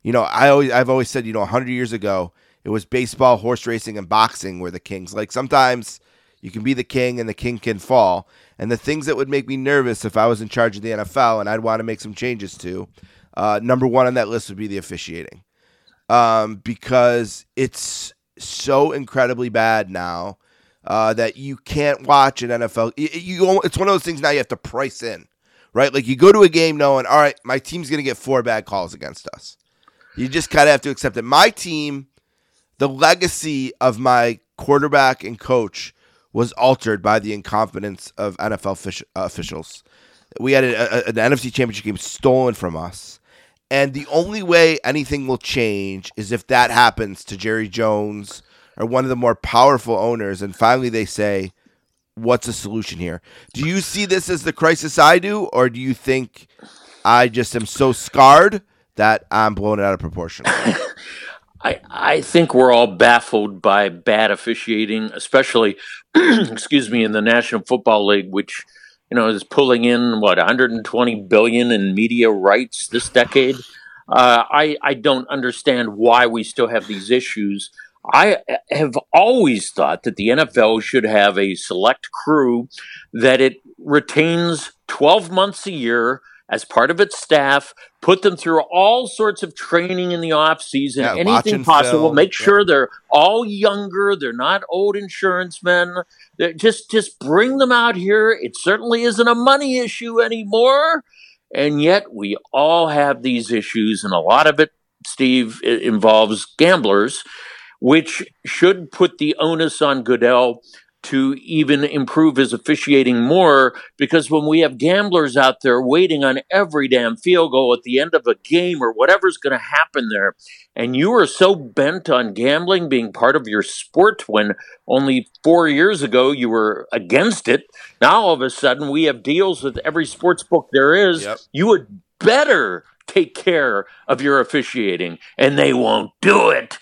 you know, I always I've always said, you know, 100 years ago it was baseball, horse racing, and boxing were the kings. Like sometimes you can be the king and the king can fall. And the things that would make me nervous if I was in charge of the NFL and I'd want to make some changes to, uh, number one on that list would be the officiating, um, because it's so incredibly bad now uh, that you can't watch an NFL. You, it's one of those things now you have to price in, right? Like you go to a game knowing, all right, my team's going to get four bad calls against us. You just kind of have to accept it. My team, the legacy of my quarterback and coach was altered by the incompetence of NFL fish, uh, officials. We had a, a, an NFC championship game stolen from us, And the only way anything will change is if that happens to Jerry Jones or one of the more powerful owners, and finally they say, "What's the solution here?" Do you see this as the crisis I do, or do you think I just am so scarred that I'm blowing it out of proportion? I, I think we're all baffled by bad officiating, especially, excuse me, in the National Football League, which you know is pulling in what 120 billion in media rights this decade. Uh, I I don't understand why we still have these issues. I have always thought that the NFL should have a select crew that it retains 12 months a year as part of its staff, put them through all sorts of training in the off season, Yeah, anything possible. film, Make yeah. sure they're all younger. They're not old insurance men. They're just just bring them out here. It certainly isn't a money issue anymore. And yet we all have these issues, and a lot of it, Steve, i- involves gamblers, which should put the onus on Goodell to even improve his officiating more because when we have gamblers out there waiting on every damn field goal at the end of a game or whatever's going to happen there, and you are so bent on gambling being part of your sport when only four years ago you were against it, now all of a sudden we have deals with every sports book there is. Yep. You would better take care of your officiating, and they won't do it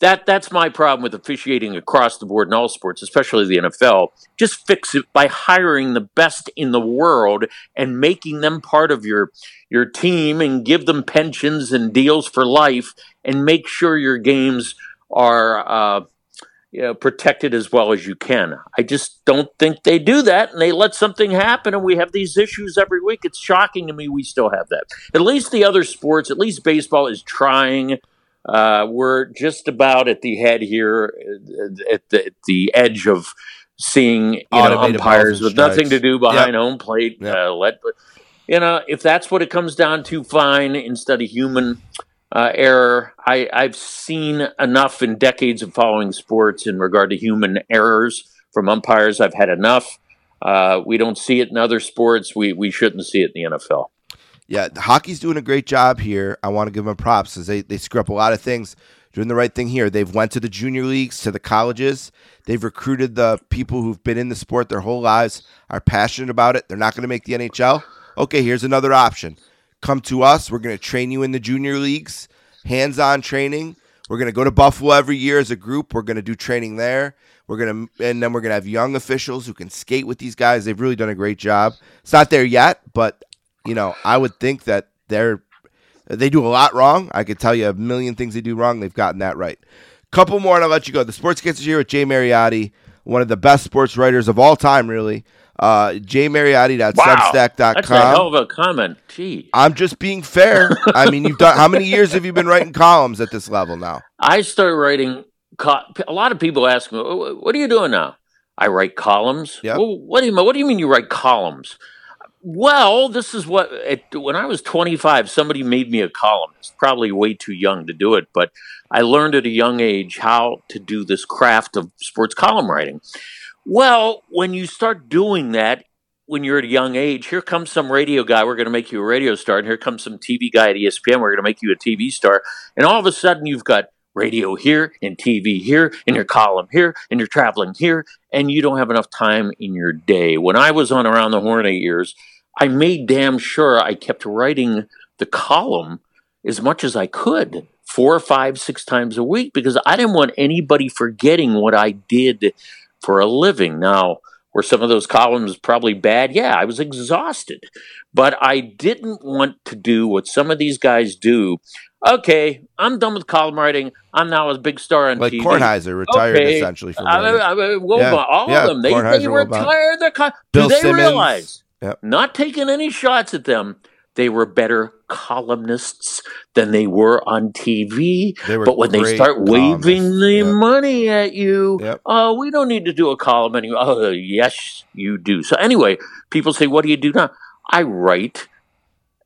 that that's my problem with officiating across the board in all sports, especially the NFL. Just fix it by hiring the best in the world and making them part of your your team and give them pensions and deals for life and make sure your games are uh, you know, protected as well as you can. I just don't think they do that, and they let something happen, and we have these issues every week. It's shocking to me we still have that. At least the other sports, at least baseball, is trying. Uh, we're just about at the head here, at the, at the edge of seeing you know, umpires with nothing to do behind home plate. Yep. Uh, let, you know, if that's what it comes down to, fine. Instead of human uh, error, I, I've seen enough in decades of following sports in regard to human errors from umpires. I've had enough. Uh, we don't see it in other sports. We we shouldn't see it in the NFL. Yeah, the hockey's doing a great job here. I want to give them props because they, they screw up a lot of things. Doing the right thing here. They've went to the junior leagues, to the colleges. They've recruited the people who've been in the sport their whole lives, are passionate about it. They're not going to make the NHL. Okay, here's another option. Come to us. We're going to train you in the junior leagues, hands-on training. We're going to go to Buffalo every year as a group. We're going to do training there. We're going to, and then we're going to have young officials who can skate with these guys. They've really done a great job. It's not there yet, but you know, I would think that they're they do a lot wrong. I could tell you a million things they do wrong. They've gotten that right. Couple more, and I'll let you go. The Sports Gets is here with Jay Mariotti, one of the best sports writers of all time, really. Uh, jmariotti.substack.com. That's a hell of a comment. Gee. I'm just being fair. I mean, you've done how many years have you been writing columns at this level now? I started writing. A lot of people ask me, "What are you doing now?" I write columns. Yep. Well, what do you mean? What do you mean you write columns? Well, this is what it, when I was 25, somebody made me a columnist. Probably way too young to do it, but I learned at a young age how to do this craft of sports column writing. Well, when you start doing that, when you're at a young age, here comes some radio guy, we're going to make you a radio star, and here comes some TV guy at ESPN, we're going to make you a TV star. And all of a sudden, you've got radio here and TV here and your column here and you're traveling here, and you don't have enough time in your day. When I was on Around the Horn eight years, I made damn sure I kept writing the column as much as I could, four, five, six times a week, because I didn't want anybody forgetting what I did for a living. Now, were some of those columns probably bad? Yeah, I was exhausted. But I didn't want to do what some of these guys do. Okay, I'm done with column writing. I'm now a big star on Like TV. Kornheiser retired Okay. essentially from I. I, I, well, Yeah, all yeah, of them. They, Kornheiser, they retired their co- Do they Simmons. realize, Yep. not taking any shots at them, they were better columnists than they were on TV. But when they start waving the Yep. money at you, Yep. oh, we don't need to do a column anymore. Oh, yes, you do. So anyway, people say, what do you do now? I write,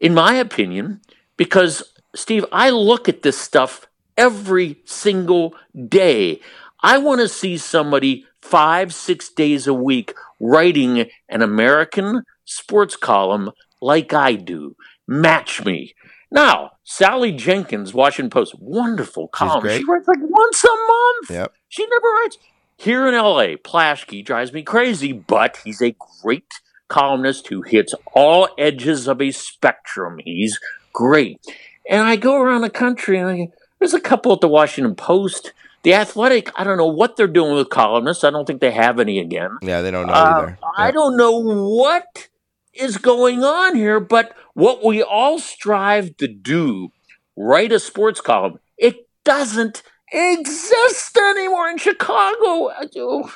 in my opinion, because Steve, I look at this stuff every single day. I want to see somebody five, six days a week writing an American sports column like I do. match me. Now, Sally Jenkins, Washington Post, wonderful column. She writes like once a month. Yep. She never writes. Here in LA, Plaschke drives me crazy, but he's a great columnist who hits all edges of a spectrum. He's great. And I go around the country and I, there's a couple at the Washington Post. The Athletic, I don't know what they're doing with columnists. I don't think they have any again. Yeah, they don't know Uh, either. I don't know what is going on here, but what we all strive to do, write a sports column, it doesn't exist anymore in Chicago. Do-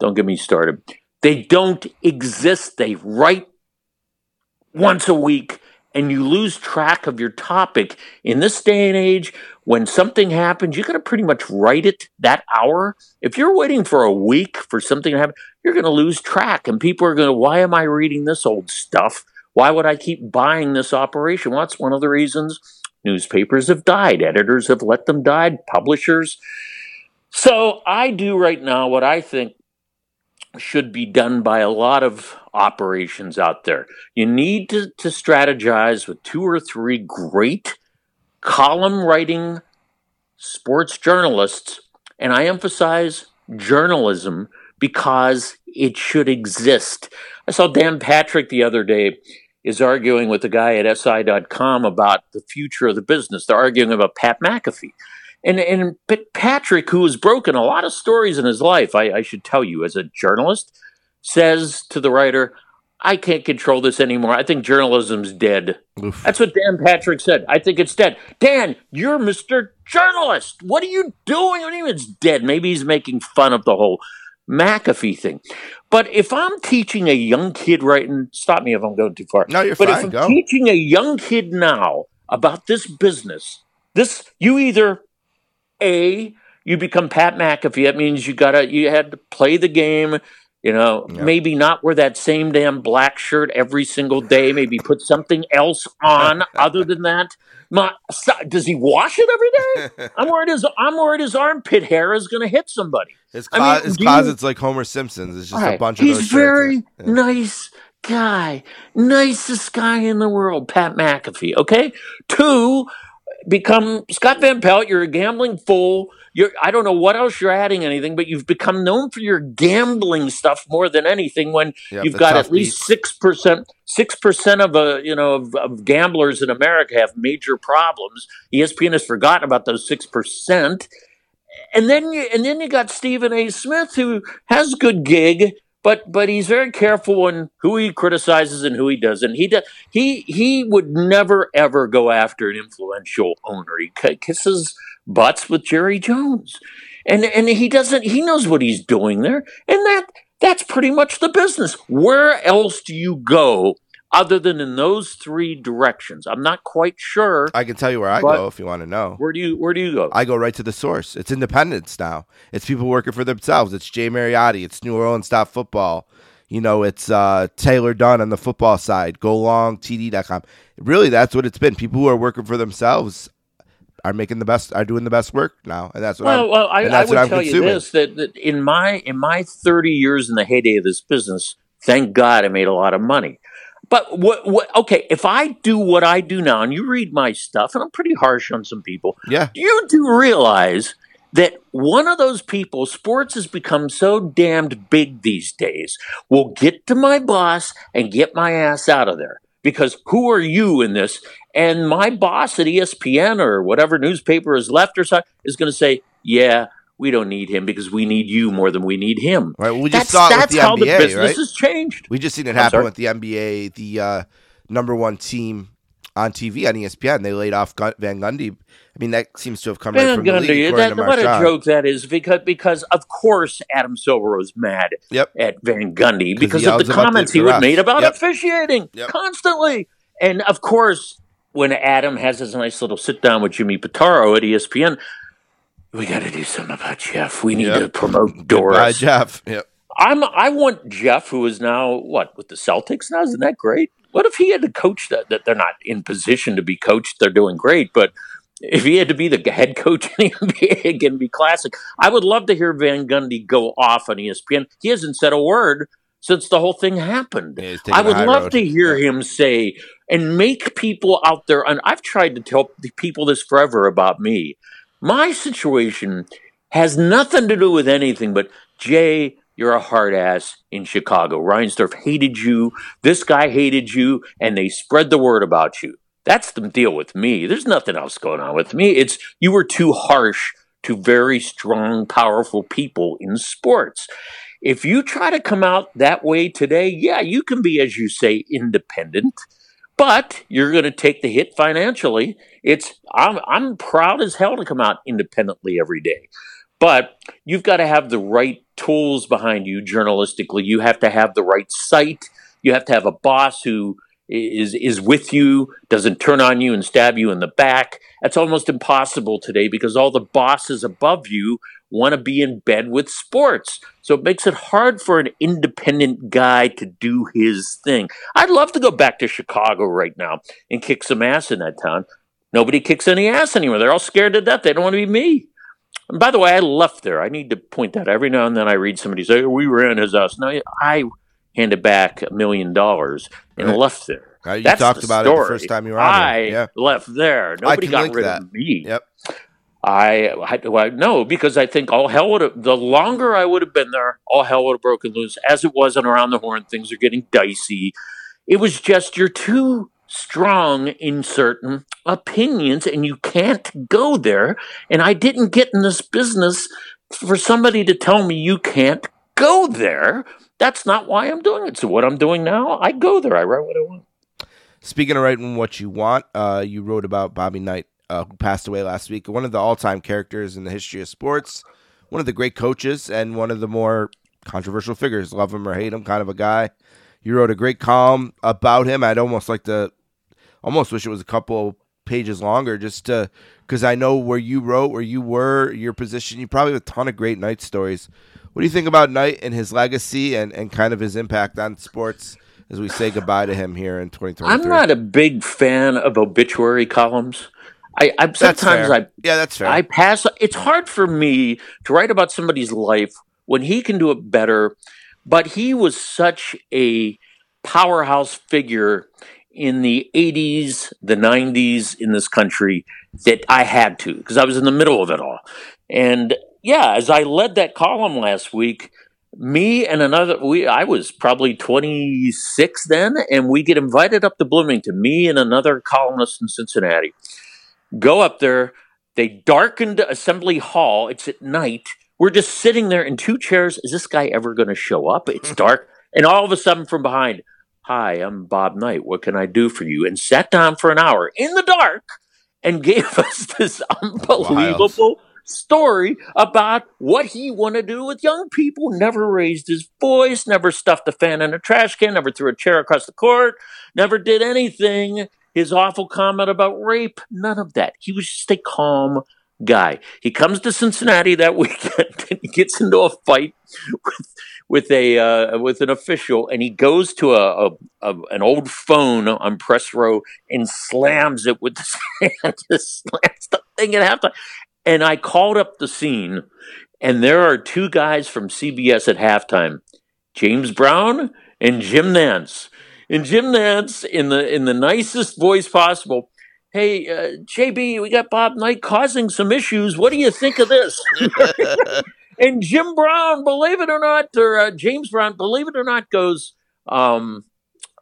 Don't get me started. They don't exist. They write once a week and you lose track of your topic. In this day and age, when something happens, you got to pretty much write it that hour. If you're waiting for a week for something to happen, you're going to lose track. And people are going to, why am I reading this old stuff? Why would I keep buying this operation? Well, that's one of the reasons newspapers have died. Editors have let them die, publishers. So I do right now what I think should be done by a lot of operations out there. You need to, to strategize with two or three great column writing sports journalists. And I emphasize journalism because it should exist. I saw Dan Patrick the other day is arguing with the guy at SI.com about the future of the business. They're arguing about Pat McAfee. And, and Patrick, who has broken a lot of stories in his life, I, I should tell you, as a journalist, says to the writer, I can't control this anymore. I think journalism's dead. Oof. That's what Dan Patrick said. I think it's dead. Dan, you're Mr. Journalist. What are you doing? What do you mean it's dead? Maybe he's making fun of the whole McAfee thing. But if I'm teaching a young kid right and stop me if I'm going too far. No, you're but fine. if I'm Go. teaching a young kid now about this business, this you either a you become Pat McAfee. That means you gotta you had to play the game. You know, Yeah. maybe not wear that same damn black shirt every single day. Maybe put something else on other than that. My, does he wash it every day? I'm worried his I'm worried his armpit hair is going to hit somebody. His, I clo- mean, his do you- like Homer Simpson's. It's just a bunch of He's very Yeah. nice guy, nicest guy in the world, Pat McAfee. Okay, two, become Scott Van Pelt. You're a gambling fool. You're I don't know what else you're adding anything, but you've become known for your gambling stuff more than anything. When Yep, you've got at least six percent, six percent of a you know of, of gamblers in America have major problems. ESPN has forgotten about those six percent and then you and then you got Stephen A. Smith who has good gig, but but he's very careful on who he criticizes and who he doesn't. He does he he would never ever go after an influential owner. He ki- kisses butts with Jerry Jones, and and he doesn't. He knows what he's doing there, and that that's pretty much the business. Where else do you go? Other than in those three directions, I'm not quite sure. I can tell you where I go if you want to know. Where do you where do you go? I go right to the source. It's independence now. It's people working for themselves. It's Jay Mariotti. It's New Orleans Stop Football. You know, it's uh, Tyler Dunne on the football side. GoLongTD.com. Really, that's what it's been. People who are working for themselves are making the best, are doing the best work now, and that's what Well, I'm. well, I, I would I'm tell you this: that, that in my in my thirty years in the heyday of this business, thank God I made a lot of money. But what, what? Okay, if I do what I do now, and you read my stuff, and I'm pretty harsh on some people, Yeah, you do realize that one of those people, sports has become so damned big these days, will get to my boss and get my ass out of there. Because who are you in this? And my boss at ESPN or whatever newspaper is left or something is going to say, yeah, we don't need him because we need you more than we need him. right. Well, we just That's, saw it with that's the how the business right? has changed. We just seen it happen with the NBA, the uh, number one team on TV on ESPN. They laid off Gun- Van Gundy. I mean, that seems to have come right Van from the league, Gundy, according that, to what a joke that is because because of course Adam Silver was mad Yep. at Van Gundy because of the comments he would refs. made about Yep. officiating Yep. constantly. And of course, when Adam has his nice little sit down with Jimmy Pitaro at ESPN, we got to do something about Jeff. We need Yep. to promote Goodbye, Doris. Jeff. Yep. I'm I want Jeff, who is now what with the Celtics now. Isn't that great? What if he had to coach that? That they're not in position to be coached. They're doing great, but if he had to be the head coach in the NBA, again, be classic. I would love to hear Van Gundy go off on ESPN. He hasn't said a word since the whole thing happened. Yeah, I would love road. to hear Yeah. him say and make people out there. And I've tried to tell the people this forever about me. My situation has nothing to do with anything but Jay. You're a hard ass in Chicago. Reinsdorf hated you. This guy hated you, and they spread the word about you. That's the deal with me. There's nothing else going on with me. It's you were too harsh to very strong, powerful people in sports. If you try to come out that way today, yeah, you can be, as you say, independent, but you're going to take the hit financially. It's I'm I'm proud as hell to come out independently every day, but you've got to have the right tools behind you journalistically. You have to have the right site. You have to have a boss who is is with you, doesn't turn on you and stab you in the back. That's almost impossible today because all the bosses above you want to be in bed with sports. So it makes it hard for an independent guy to do his thing. I'd love to go back to Chicago right now and kick some ass in that town. Nobody kicks any ass anywhere. They're all scared to death. They don't want to be me. And by the way, I left there. I need to point that out. every now and then. I read somebody say we ran his house. No, I handed back a million dollars and Right. left there. Uh, you That's talked the about it the story. first time you were on I. Yeah. left there. Nobody got rid that. of me. Yep. I, I well, no, because I think all hell would have. The longer I would have been there, all hell would have broken loose. As it was, and around the horn, things are getting dicey. It was just you're too strong in certain opinions, and you can't go there. And I didn't get in this business for somebody to tell me you can't go there. That's not why I'm doing it. So what I'm doing now, I go there. I write what I want. Speaking of writing what you want, uh, you wrote about Bobby Knight, uh, who passed away last week. One of the all-time characters in the history of sports, one of the great coaches, and one of the more controversial figures. Love him or hate him, kind of a guy. You wrote a great column about him. I'd almost like to, almost wish it was a couple pages longer, just to because I know where you wrote, where you were, your position. You probably have a ton of great Knight stories. What do you think about Knight and his legacy and, and kind of his impact on sports as we say goodbye to him here in 2023? I'm not a big fan of obituary columns. I, I sometimes. I yeah, that's fair. I pass. It's hard for me to write about somebody's life when he can do it better. But he was such a powerhouse figure in the 80s, the 90s in this country that I had to because I was in the middle of it all. And yeah, as I led that column last week, me and another we I was probably 26 then and we get invited up to Bloomington, me and another columnist in Cincinnati go up there. They darkened Assembly Hall. It's at night. We're just sitting there in two chairs. Is this guy ever going to show up? It's dark. And all of a sudden from behind, Hi, I'm Bob Knight. What can I do for you? And sat down for an hour in the dark and gave us this unbelievable story about what he wanted to do with young people. Never raised his voice, never stuffed a fan in a trash can, never threw a chair across the court, never did anything. His awful comment about rape, none of that. He was just a calm guy. He comes to Cincinnati that weekend and he gets into a fight with with a uh, with an official, and he goes to a, a, a an old phone on press row and slams it with his hand, just slams the thing at halftime. And I called up the scene, and there are two guys from CBS at halftime, James Brown and Jim Nantz. And Jim Nantz, in the in the nicest voice possible, hey uh, JB, we got Bob Knight causing some issues. What do you think of this? and Jim Brown, believe it or not, or uh, James Brown, believe it or not, goes. Um,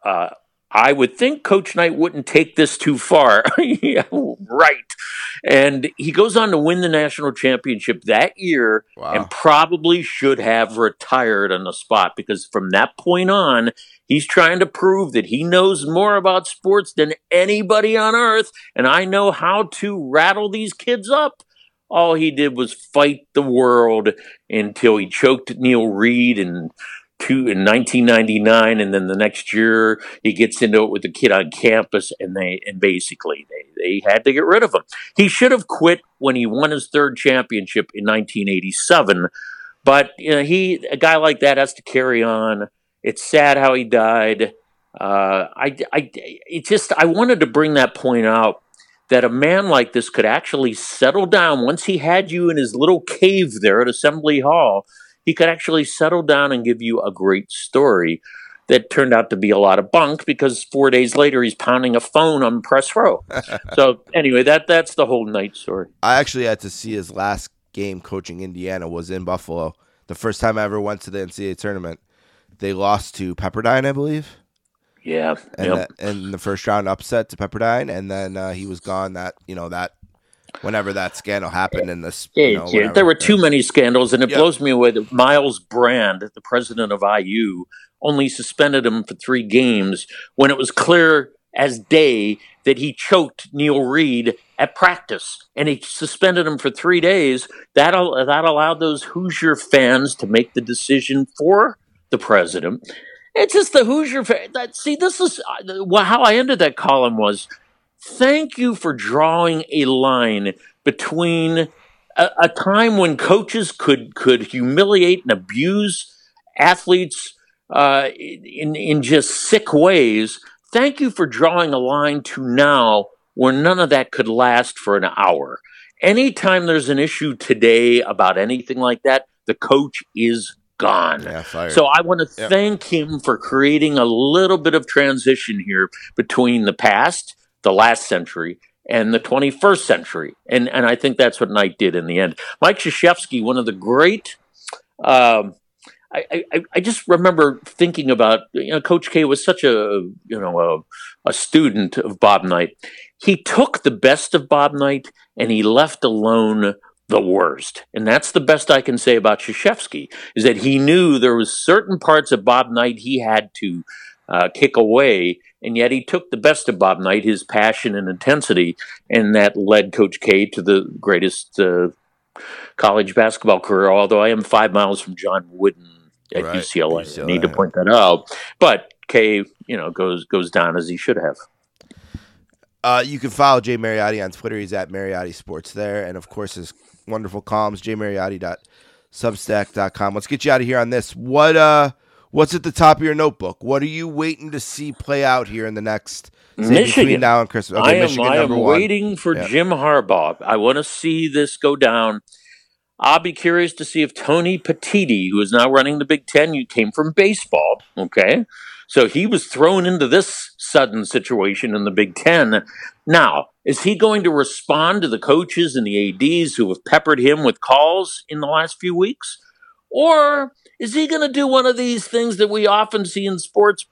uh, I would think Coach Knight wouldn't take this too far. yeah, right. And he goes on to win the national championship that year Wow. and probably should have retired on the spot because from that point on, he's trying to prove that he knows more about sports than anybody on earth. And I know how to rattle these kids up. All he did was fight the world until he choked Neil Reed and two in 1999 and then the next year he gets into it with the kid on campus and they and basically they, they had to get rid of him. He should have quit when he won his third championship in 1987 but you know, he a guy like that has to carry on. It's sad how he died. Uh, I, I it just i wanted to bring that point out that a man like this could actually settle down once he had you in his little cave there at assembly hall he could actually settle down and give you a great story that turned out to be a lot of bunk because four days later he's pounding a phone on press row. so anyway, that that's the whole Knight story. I actually had to see his last game coaching Indiana was in Buffalo. The first time I ever went to the NCAA tournament, they lost to Pepperdine, I believe. Yeah, and yep. that, and the first round upset to Pepperdine, and then uh, he was gone. That you know that whenever that scandal happened in this. You know, yeah, there were too many scandals, and it yep. blows me away that Myles Brand, the president of IU, only suspended him for three games when it was clear as day that he choked Neil Reed at practice, and he suspended him for three days. That that allowed those Hoosier fans to make the decision for the president. It's just the Hoosier fan. That, see, this is uh, how I ended that column was thank you for drawing a line between a, a, time when coaches could could humiliate and abuse athletes uh, in in just sick ways. Thank you for drawing a line to now where none of that could last for an hour. Anytime there's an issue today about anything like that, the coach is gone. Yeah, so I want to yep. thank him for creating a little bit of transition here between the past the last century and the 21st century. And, and I think that's what Knight did in the end. Mike Krzyzewski, one of the great, um, I, I, I, just remember thinking about, you know, Coach K was such a, you know, a, a student of Bob Knight. He took the best of Bob Knight and he left alone the worst. And that's the best I can say about Krzyzewski, is that he knew there was certain parts of Bob Knight he had to uh, kick away and yet he took the best of Bob Knight, his passion and intensity, and that led Coach K to the greatest uh, college basketball career. Although I am five miles from John Wooden at right. UCLA. UCLA, I need to point that out. But K, you know, goes goes down as he should have. Uh, you can follow Jay Mariotti on Twitter. He's at Mariotti Sports there, and of course his wonderful columns, jmariotti.substack.com. Let's get you out of here on this. What uh what's at the top of your notebook? What are you waiting to see play out here in the next say, Michigan now and Christmas? Okay, I am, Michigan, I am waiting for yeah. Jim Harbaugh. I want to see this go down. I'll be curious to see if Tony Petitti, who is now running the Big Ten, you came from baseball, okay? So he was thrown into this sudden situation in the Big Ten. Now, is he going to respond to the coaches and the ADs who have peppered him with calls in the last few weeks? Or is he going to do one of these things that we often see in sports?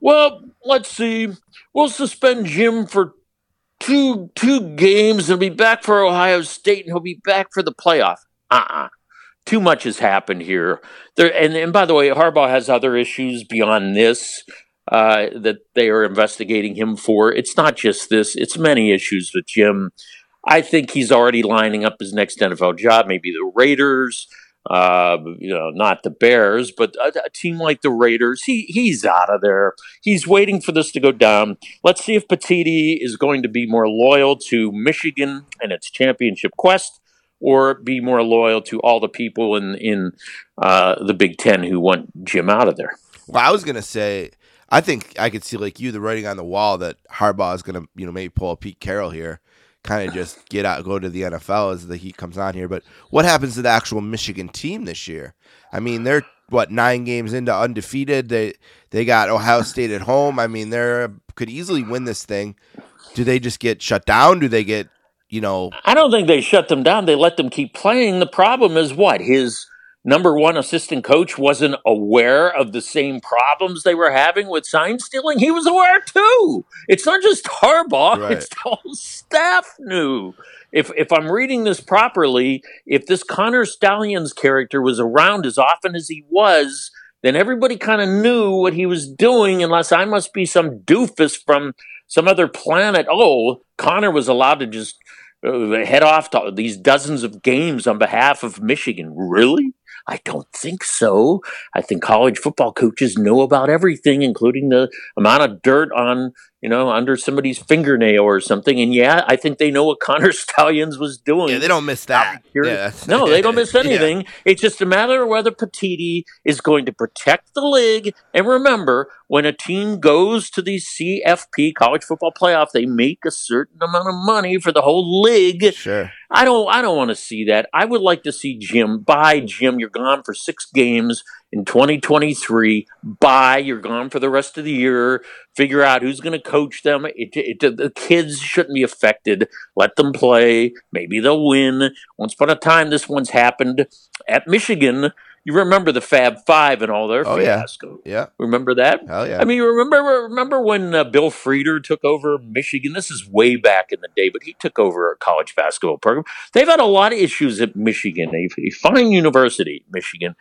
Well, let's see. We'll suspend Jim for two two games and be back for Ohio State, and he'll be back for the playoff. Uh-uh. Too much has happened here. There, and, and by the way, Harbaugh has other issues beyond this uh, that they are investigating him for. It's not just this; it's many issues with Jim. I think he's already lining up his next NFL job, maybe the Raiders uh, you know, not the Bears, but a, a, team like the Raiders. He he's out of there. He's waiting for this to go down. Let's see if Petitti is going to be more loyal to Michigan and its championship quest, or be more loyal to all the people in in uh, the Big Ten who want Jim out of there. Well, I was gonna say. I think I could see like you, the writing on the wall that Harbaugh is going to, you know, maybe pull a Pete Carroll here kind of just get out, go to the NFL as the heat comes on here. But what happens to the actual Michigan team this year? I mean, they're what nine games into undefeated. They they got Ohio State at home. I mean, they could easily win this thing. Do they just get shut down? Do they get you know? I don't think they shut them down. They let them keep playing. The problem is what his number one assistant coach wasn't aware of the same problems they were having with sign stealing, he was aware too. It's not just Harbaugh, right. it's the whole staff knew. If, if I'm reading this properly, if this Connor Stallions character was around as often as he was, then everybody kind of knew what he was doing, unless I must be some doofus from some other planet. Oh, Connor was allowed to just uh, head off to these dozens of games on behalf of Michigan. Really? I don't think so. I think college football coaches know about everything, including the amount of dirt on, you know, under somebody's fingernail or something. And yeah, I think they know what Connor Stallions was doing. Yeah, they don't miss that. Yeah, no, they don't miss anything. yeah. It's just a matter of whether Petitti is going to protect the league. And remember, when a team goes to the CFP college football playoff, they make a certain amount of money for the whole league. Sure I don't I don't want to see that. I would like to see Jim. Bye, Jim. You're gone for six games in 2023. Bye. You're gone for the rest of the year. Figure out who's going to coach them. It, it, the kids shouldn't be affected. Let them play. Maybe they'll win. Once upon a time, this one's happened at Michigan you remember the Fab Five and all their Oh, fiasco. yeah. Yeah. Remember that? Hell yeah. I mean, remember remember when uh, Bill Frieder took over Michigan? This is way back in the day, but he took over a college basketball program. They've had a lot of issues at Michigan, a, a fine university, Michigan,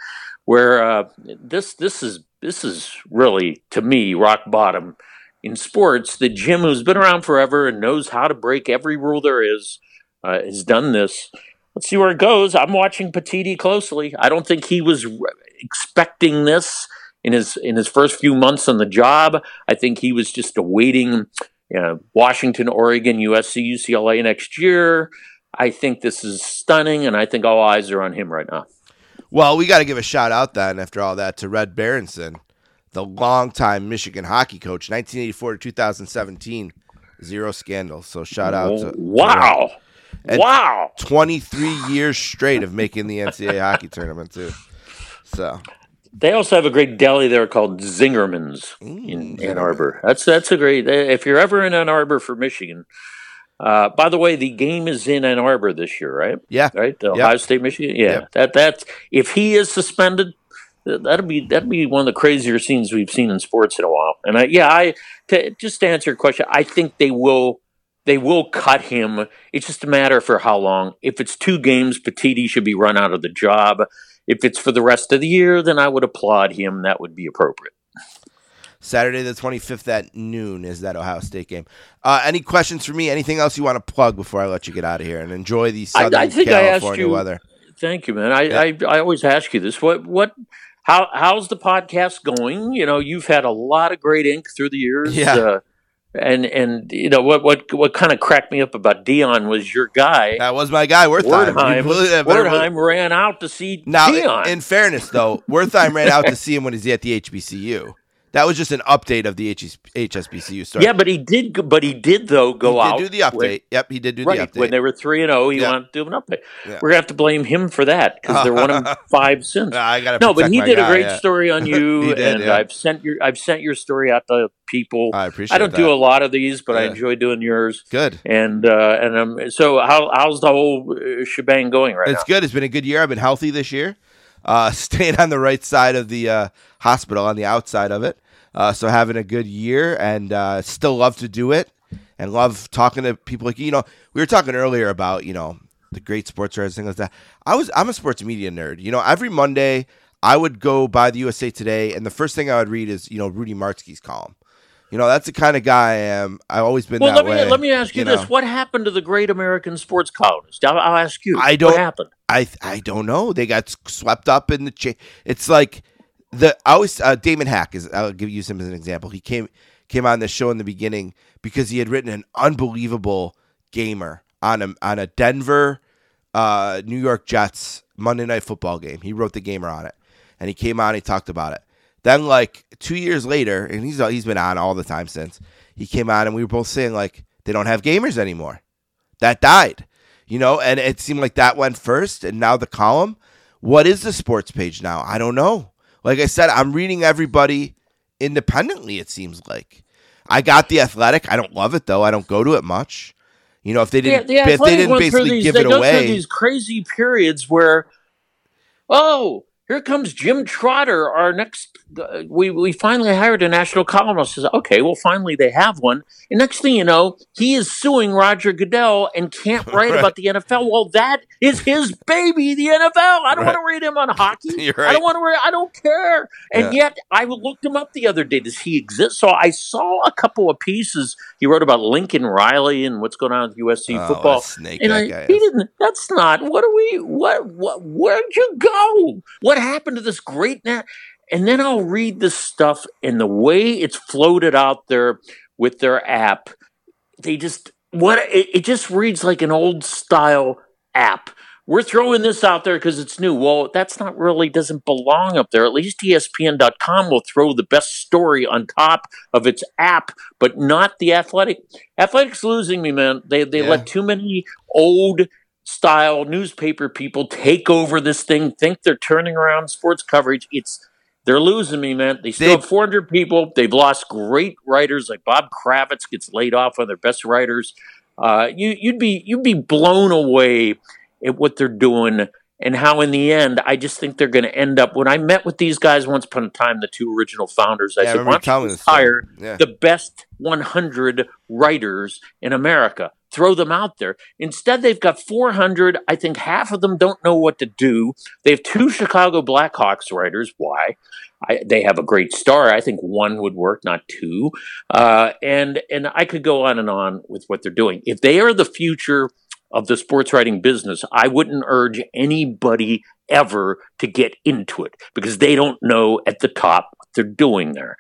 where uh, this this is this is really to me rock bottom in sports. The Jim, who's been around forever and knows how to break every rule there is, uh, has done this. Let's see where it goes. I'm watching Petitti closely. I don't think he was re- expecting this in his in his first few months on the job. I think he was just awaiting you know, Washington, Oregon, USC, UCLA next year. I think this is stunning, and I think all eyes are on him right now. Well, we got to give a shout out then, after all that, to Red Berenson, the longtime Michigan hockey coach, 1984 to 2017. Zero scandals. So shout out to. to Red. Wow, wow. 23 years straight of making the NCAA hockey tournament, too. So, They also have a great deli there called Zingerman's Mm, in. Ann Arbor. That's that's a great. If you're ever in Ann Arbor for Michigan, uh, by the way, the game is in Ann Arbor this year, right? yeah. Right, the Yep. Ohio State, Michigan. Yeah, Yep. that that's if he is suspended, that'd be that'd be one of the crazier scenes we've seen in sports in a while. And I, yeah, I to, just to answer your question, I think they will. They will cut him. It's just a matter for how long. If it's two games, Petitti should be run out of the job. If it's for the rest of the year, then I would applaud him. That would be appropriate. Saturday the 25th at noon is that Ohio State game. Uh, any questions for me? Anything else you want to plug before I let you get out of here and enjoy the I- I Southern think I asked California you- weather? Thank you, man. I, Yeah. I I always ask you this. What what how how's the podcast going? You know, you've had a lot of great ink through the years. Yeah. Uh, and and you know what what what kind of cracked me up about Deion was your guy. That was my guy, Wertheim. Wordheim, You really- better- Wertheim ran out to see Now, Deion. in fairness, though, Wertheim ran out to see him when he's at the HBCU. That was just an update of the HS- HSBCU story. yeah, but he did. But he did though go he out. do the update. when- yep, he did do right the update. when they were three and zero, he Yeah. wanted to do an update. Yeah. We're gonna have to blame him for that because they're one of five since. I gotta No, but he did a great yeah. story on you, did, and yeah. I've sent your I've sent your story out to people. I appreciate I don't that. do a lot of these, but I enjoy doing yours. Good. And uh, and um, so how how's the whole uh, shebang going right now? It's good. It's been a good year. I've been healthy this year. Uh, staying on the right side of the uh, hospital, on the outside of it. Uh, so having a good year, and uh, still love to do it, and love talking to people like you. Know, we were talking earlier about you know the great sports writers, things like that. I was I'm a sports media nerd. You know, every Monday I would go by the USA Today, and the first thing I would read is you know Rudy Martzke's column. You know, that's the kind of guy I am. I've always been Well, let me way. let me ask you, you this: know. What happened to the great American sports columnist? I'll, I'll ask you. I don't- What happened? I I don't know. They got swept up in the. Cha- it's like the I always uh, Damon Hack is. I'll give you him as an example. He came came on the show in the beginning because he had written an unbelievable gamer on a on a Denver, uh, New York Jets Monday Night Football game. He wrote the gamer on it, and he came on. He talked about it. Then like two years later, and he's he's been on all the time since he came on, and we were both saying like they don't have gamers anymore. That died, you know, and it seemed like that went first, and now the column. What is the sports page now? I don't know. Like I said, I'm reading everybody independently. It seems like I got the athletic. I don't love it though. I don't go to it much. You know, if they didn't, Yeah, the if they didn't basically these, give they it go away, these crazy periods where, oh, here comes Jim Trotter, our next. Uh, we we finally hired a national columnist. Says, okay, well, finally they have one. And next thing you know, he is suing Roger Goodell and can't write Right. about the NFL. Well, that is his baby, the NFL. I don't Right. want to read him on hockey. You're I don't want to read. I don't care. And yet, I looked him up the other day. Does he exist? So I saw a couple of pieces he wrote about Lincoln Riley and what's going on with USC Oh, football. snake And I, guy he didn't. That's not. What are we? What? What? Where'd you go? What happened to this great net? And then I'll read this stuff, and the way it's floated out there with their app, they just what it, it just reads like an old style app. We're throwing this out there because it's new. Well, that's not really doesn't belong up there. At least ESPN.com will throw the best story on top of its app, but not the athletic. Athletics losing me, man. They they Yeah. let too many old style newspaper people take over this thing, think they're turning around sports coverage. It's they're losing me, man. They still They- have 400 people. They've lost great writers like Bob Kravitz gets laid off, one of their best writers. Uh, you, you'd be you'd be blown away at what they're doing and how in the end I just think they're going to end up. When I met with these guys once upon a time, the two original founders, I Yeah, said, "Why don't you me just this story. hire Yeah. the best 100 writers in America. Throw them out there. Instead, they've got 400. I think half of them don't know what to do. They have two Chicago Blackhawks writers. Why? I, they have a great star. I think one would work, not two. Uh, and and I could go on and on with what they're doing. If they are the future of the sports writing business, I wouldn't urge anybody ever to get into it because they don't know at the top what they're doing there.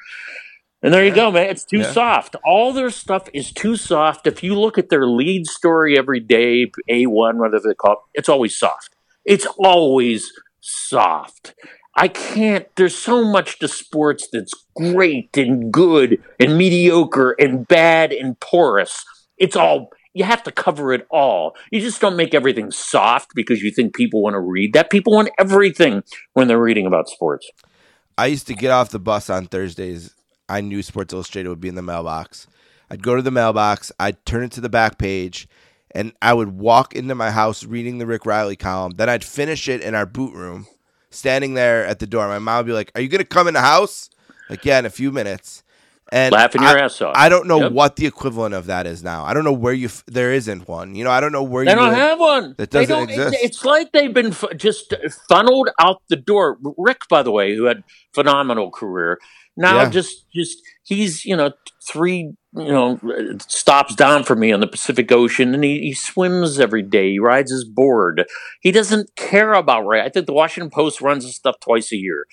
And there you go, man. It's too Yeah. soft. All their stuff is too soft. If you look at their lead story every day, A1, whatever they call it, it's always soft. It's always soft. I can't, there's so much to sports that's great and good and mediocre and bad and porous. It's all, you have to cover it all. You just don't make everything soft because you think people want to read that. People want everything when they're reading about sports. I used to get off the bus on Thursdays. I knew Sports Illustrated would be in the mailbox. I'd go to the mailbox, I'd turn it to the back page, and I would walk into my house reading the Rick Reilly column. Then I'd finish it in our boot room, standing there at the door. My mom would be like, Are you going to come in the house? Like, yeah, in a few minutes. And Laughing your I, ass off. I don't know Yep. what the equivalent of that is now. I don't know where you, f- there isn't one. You know, I don't know where They you don't live. have one. That doesn't don't- it- exist. It's like they've been fu- just funneled out the door. Rick, by the way, who had phenomenal career, now Yeah. just just he's you know three you know stops down from me on the Pacific Ocean, and he, he swims every day. He rides his board. He doesn't care about right. I think the Washington Post runs his stuff twice a year.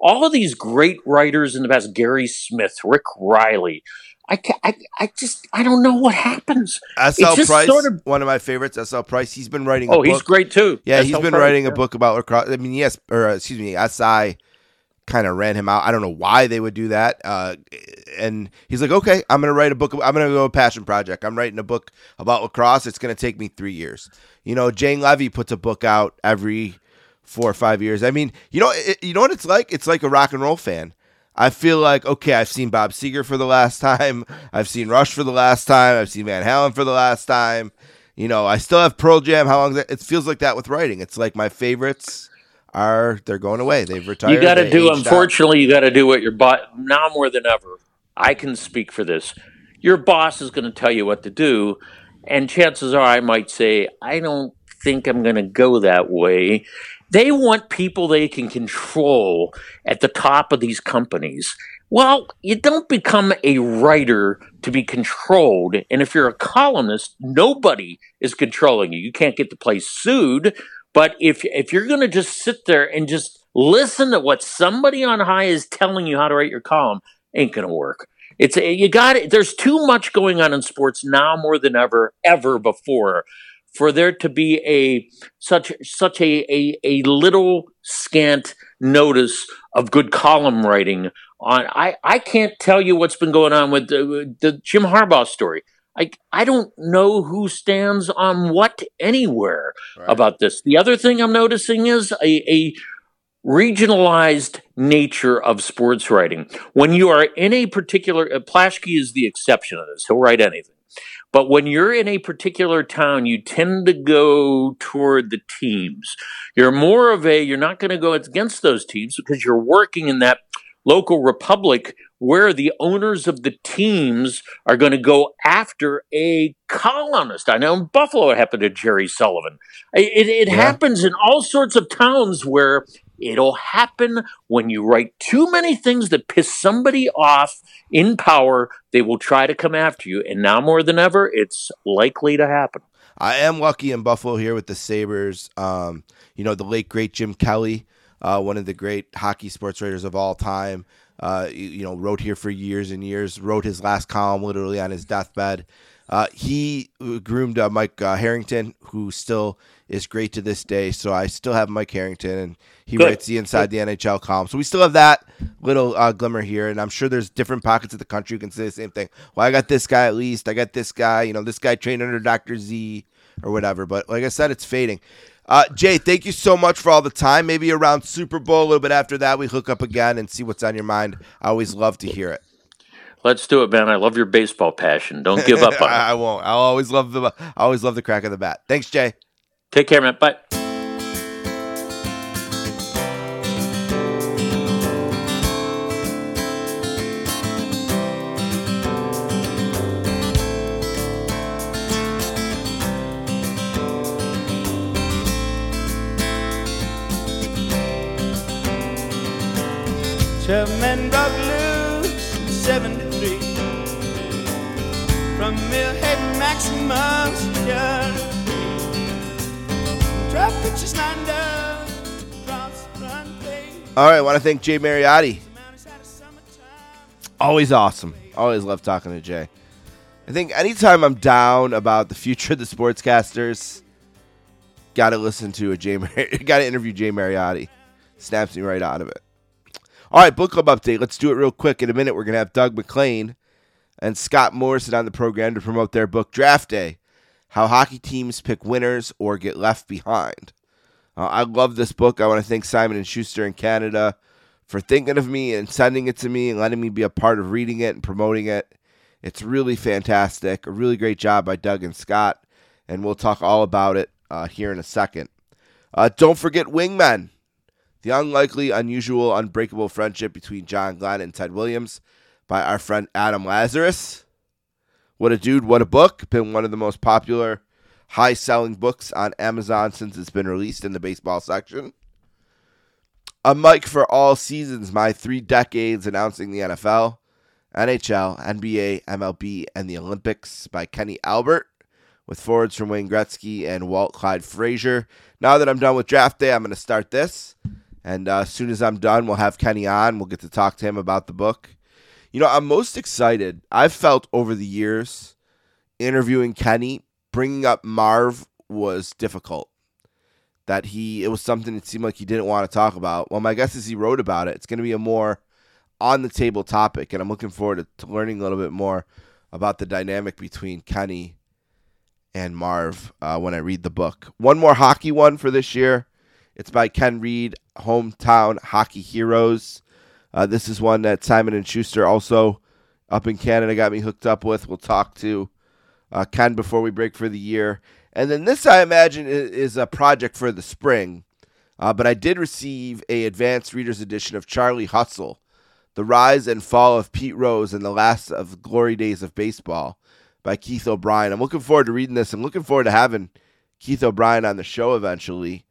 All of these great writers in the past, Gary Smith, Rick Reilly. I, I, I just I don't know what happens. SL Price, sort of- one of my favorites, SL Price. He's been writing a Oh, he's great too. Yeah, That's he's been problem. writing a book about lacrosse. I mean, yes, or excuse me, SI kind of ran him out. I don't know why they would do that. Uh, and he's like, okay, I'm going to write a book. I'm going to go a passion project. I'm writing a book about lacrosse. It's going to take me three years. You know, Jane Leavy puts a book out every four or five years. I mean, you know, it, you know what it's like? It's like a rock and roll fan. I feel like okay, I've seen Bob Seger for the last time. I've seen Rush for the last time. I've seen Van Halen for the last time. You know, I still have Pearl Jam. How long? That, it feels like that with writing. It's like my favorites are they're going away. They've retired. You got to do. aged out. Unfortunately, you got to do what your boss now more than ever. I can speak for this. Your boss is going to tell you what to do, and chances are, I might say, I don't think I'm going to go that way. They want people they can control at the top of these companies. Well, you don't become a writer to be controlled. And if you're a columnist, nobody is controlling you. You can't get the place sued. But if if you're going to just sit there and just listen to what somebody on high is telling you how to write your column, ain't going to work. It's you got it. There's too much going on in sports now more than ever ever before for there to be a such such a a, a little scant notice of good column writing on I, I can't tell you what's been going on with the, the Jim Harbaugh story. I I don't know who stands on what anywhere Right. about this. The other thing I'm noticing is a, a regionalized nature of sports writing. When you are in a particular, uh, Plaschke is the exception of this. He'll write anything. But when you're in a particular town, you tend to go toward the teams. You're more of a, you're not going to go against those teams because you're working in that local republic where the owners of the teams are going to go after a columnist. I know in Buffalo it happened to Jerry Sullivan. It, it, it Yeah. happens in all sorts of towns where it'll happen when you write too many things that piss somebody off in power, they will try to come after you. And now more than ever, it's likely to happen. I am lucky in Buffalo here with the Sabres. Um, you know, the late great Jim Kelley, uh, one of the great hockey sports writers of all time. Uh, you, you know, wrote here for years and years. Wrote his last column literally on his deathbed. Uh, he groomed uh, Mike uh, Harrington, who still is great to this day. So I still have Mike Harrington, and he Good. writes the Inside the NHL column. So we still have that little uh, glimmer here, and I'm sure there's different pockets of the country who can say the same thing. Well, I got this guy at least. I got this guy. You know, this guy trained under Doctor Z. or whatever. But like I said, it's fading. Uh, Jay, thank you so much for all the time. Maybe around Super Bowl, a little bit after that, we hook up again and see what's on your mind. I always love to hear it. Let's do it, man. I love your baseball passion. Don't give up on it. I won't. I'll always love the. I always love the crack of the bat. Thanks, Jay. Take care, man. Bye. Twelve men broke loose in 73 from Millhead Maximum Security. Traffic just lined up across the front page. All right, I want to thank Jay Mariotti. Always awesome. Always love talking to Jay. I think anytime I'm down about the future of the sportscasters, got to listen to a Jay. Mar- got to interview Jay Mariotti. Snaps me right out of it. All right, book club update. Let's do it real quick. In a minute, we're gonna have Doug MacLean and Scott Morrison on the program to promote their book Draft Day: How Hockey Teams Pick Winners or Get Left Behind. Uh, I love this book. I want to thank Simon and Schuster in Canada for thinking of me and sending it to me and letting me be a part of reading it and promoting it. It's really fantastic. A really great job by Doug and Scott, and we'll talk all about it uh, here in a second. Uh, don't forget Wingmen, the unlikely, unusual, unbreakable friendship between John Glenn and Ted Williams by our friend Adam Lazarus. What a dude, what a book. Been one of the most popular, high selling books on Amazon since it's been released in the baseball section. A mic for all seasons, my three decades announcing the NFL, NHL, NBA, MLB, and the Olympics by Kenny Albert, with forwards from Wayne Gretzky and Walt Clyde Frazier. Now that I'm done with draft day, I'm going to start this. And uh, as soon as I'm done, we'll have Kenny on. We'll get to talk to him about the book. You know, I'm most excited. I've felt over the years interviewing Kenny, bringing up Marv was difficult. That he, it was something that seemed like he didn't want to talk about. Well, my guess is he wrote about it. It's going to be a more on the table topic, and I'm looking forward to, learning a little bit more about the dynamic between Kenny and Marv uh, when I read the book. One more hockey one for this year. It's by Ken Reed, Hometown Hockey Heroes. Uh, this is one that Simon and Schuster also up in Canada got me hooked up with. We'll talk to uh, Ken before we break for the year. And then this, I imagine, is a project for the spring. Uh, but I did receive a advanced reader's edition of Charlie Hustle, The Rise and Fall of Pete Rose and the Last of Glory Days of Baseball by Keith O'Brien. I'm looking forward to reading this. I'm looking forward to having Keith O'Brien on the show eventually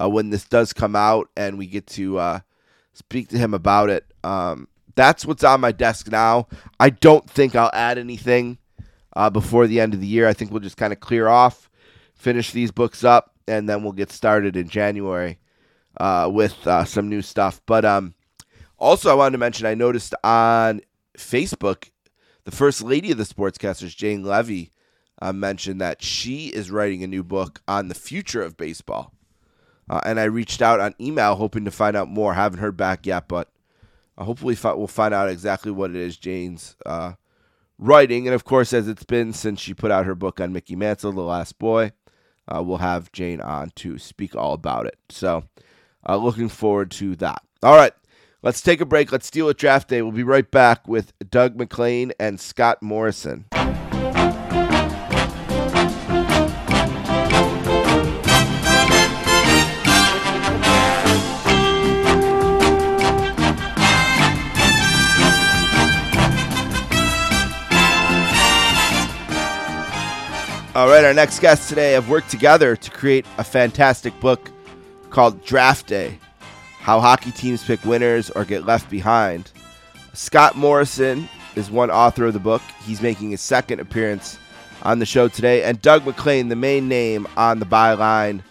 uh, when this does come out and we get to uh, speak to him about it. Um, that's what's on my desk now. I don't think I'll add anything uh, before the end of the year. I think we'll just kind of clear off, finish these books up, and then we'll get started in January uh, with uh, some new stuff. But um, also, I wanted to mention I noticed on Facebook, the first lady of the Sportscasters, Jane Leavy, uh, mentioned that she is writing a new book on the future of baseball. Uh, and I reached out on email hoping to find out more. Haven't heard back yet, but uh, hopefully fi- we'll find out exactly what it is Jane's uh, writing. And of course, as it's been since she put out her book on Mickey Mantle, The Last Boy, uh, we'll have Jane on to speak all about it. So, uh, looking forward to that. All right, let's take a break. Let's deal with draft day. We'll be right back with Doug MacLean and Scott Morrison. All right, our next guests today have worked together to create a fantastic book called Draft Day How Hockey Teams Pick Winners or Get Left Behind. Scott Morrison is one author of the book. He's making his second appearance on the show today. And Doug MacLean, the main name on the byline,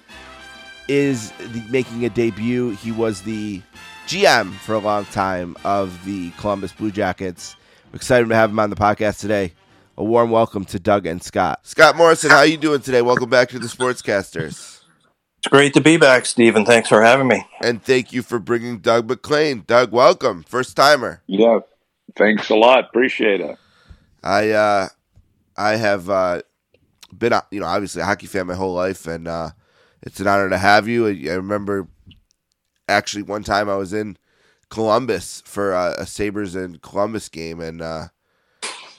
is the, making a debut. He was the GM for a long time of the Columbus Blue Jackets. We're excited to have him on the podcast today. A warm welcome to Doug and Scott. Scott Morrison, how are you doing today? Welcome back to the Sportscasters. It's great to be back, Stephen. Thanks for having me. And thank you for bringing Doug MacLean. Doug, welcome. First timer. Yeah, thanks a lot. Appreciate it. I uh, I have uh, been, you know, obviously a hockey fan my whole life, and uh, it's an honor to have you. I remember actually one time I was in Columbus for a, a Sabres and Columbus game, and uh,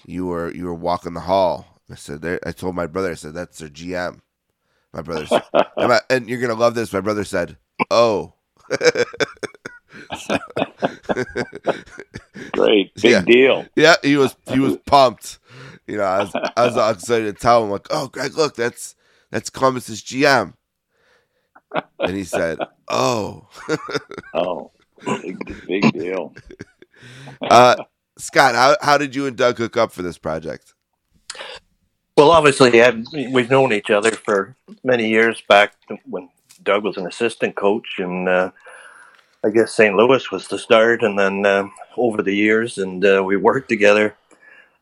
you were you were walking the hall. I said, there, I told my brother, I said, that's their GM. My brother said, and, you're gonna love this. My brother said, "Oh." Great, big yeah. deal. Yeah, he was he was pumped. You know, I was I was excited to tell him like, "Oh, Greg, look, that's that's Columbus's GM." And he said, "Oh, oh, big, big deal." uh, Scott, how how did you and Doug hook up for this project? Well, obviously, we've known each other for many years back when Doug was an assistant coach, and uh, I guess St. Louis was the start, and then uh, over the years, and uh, we worked together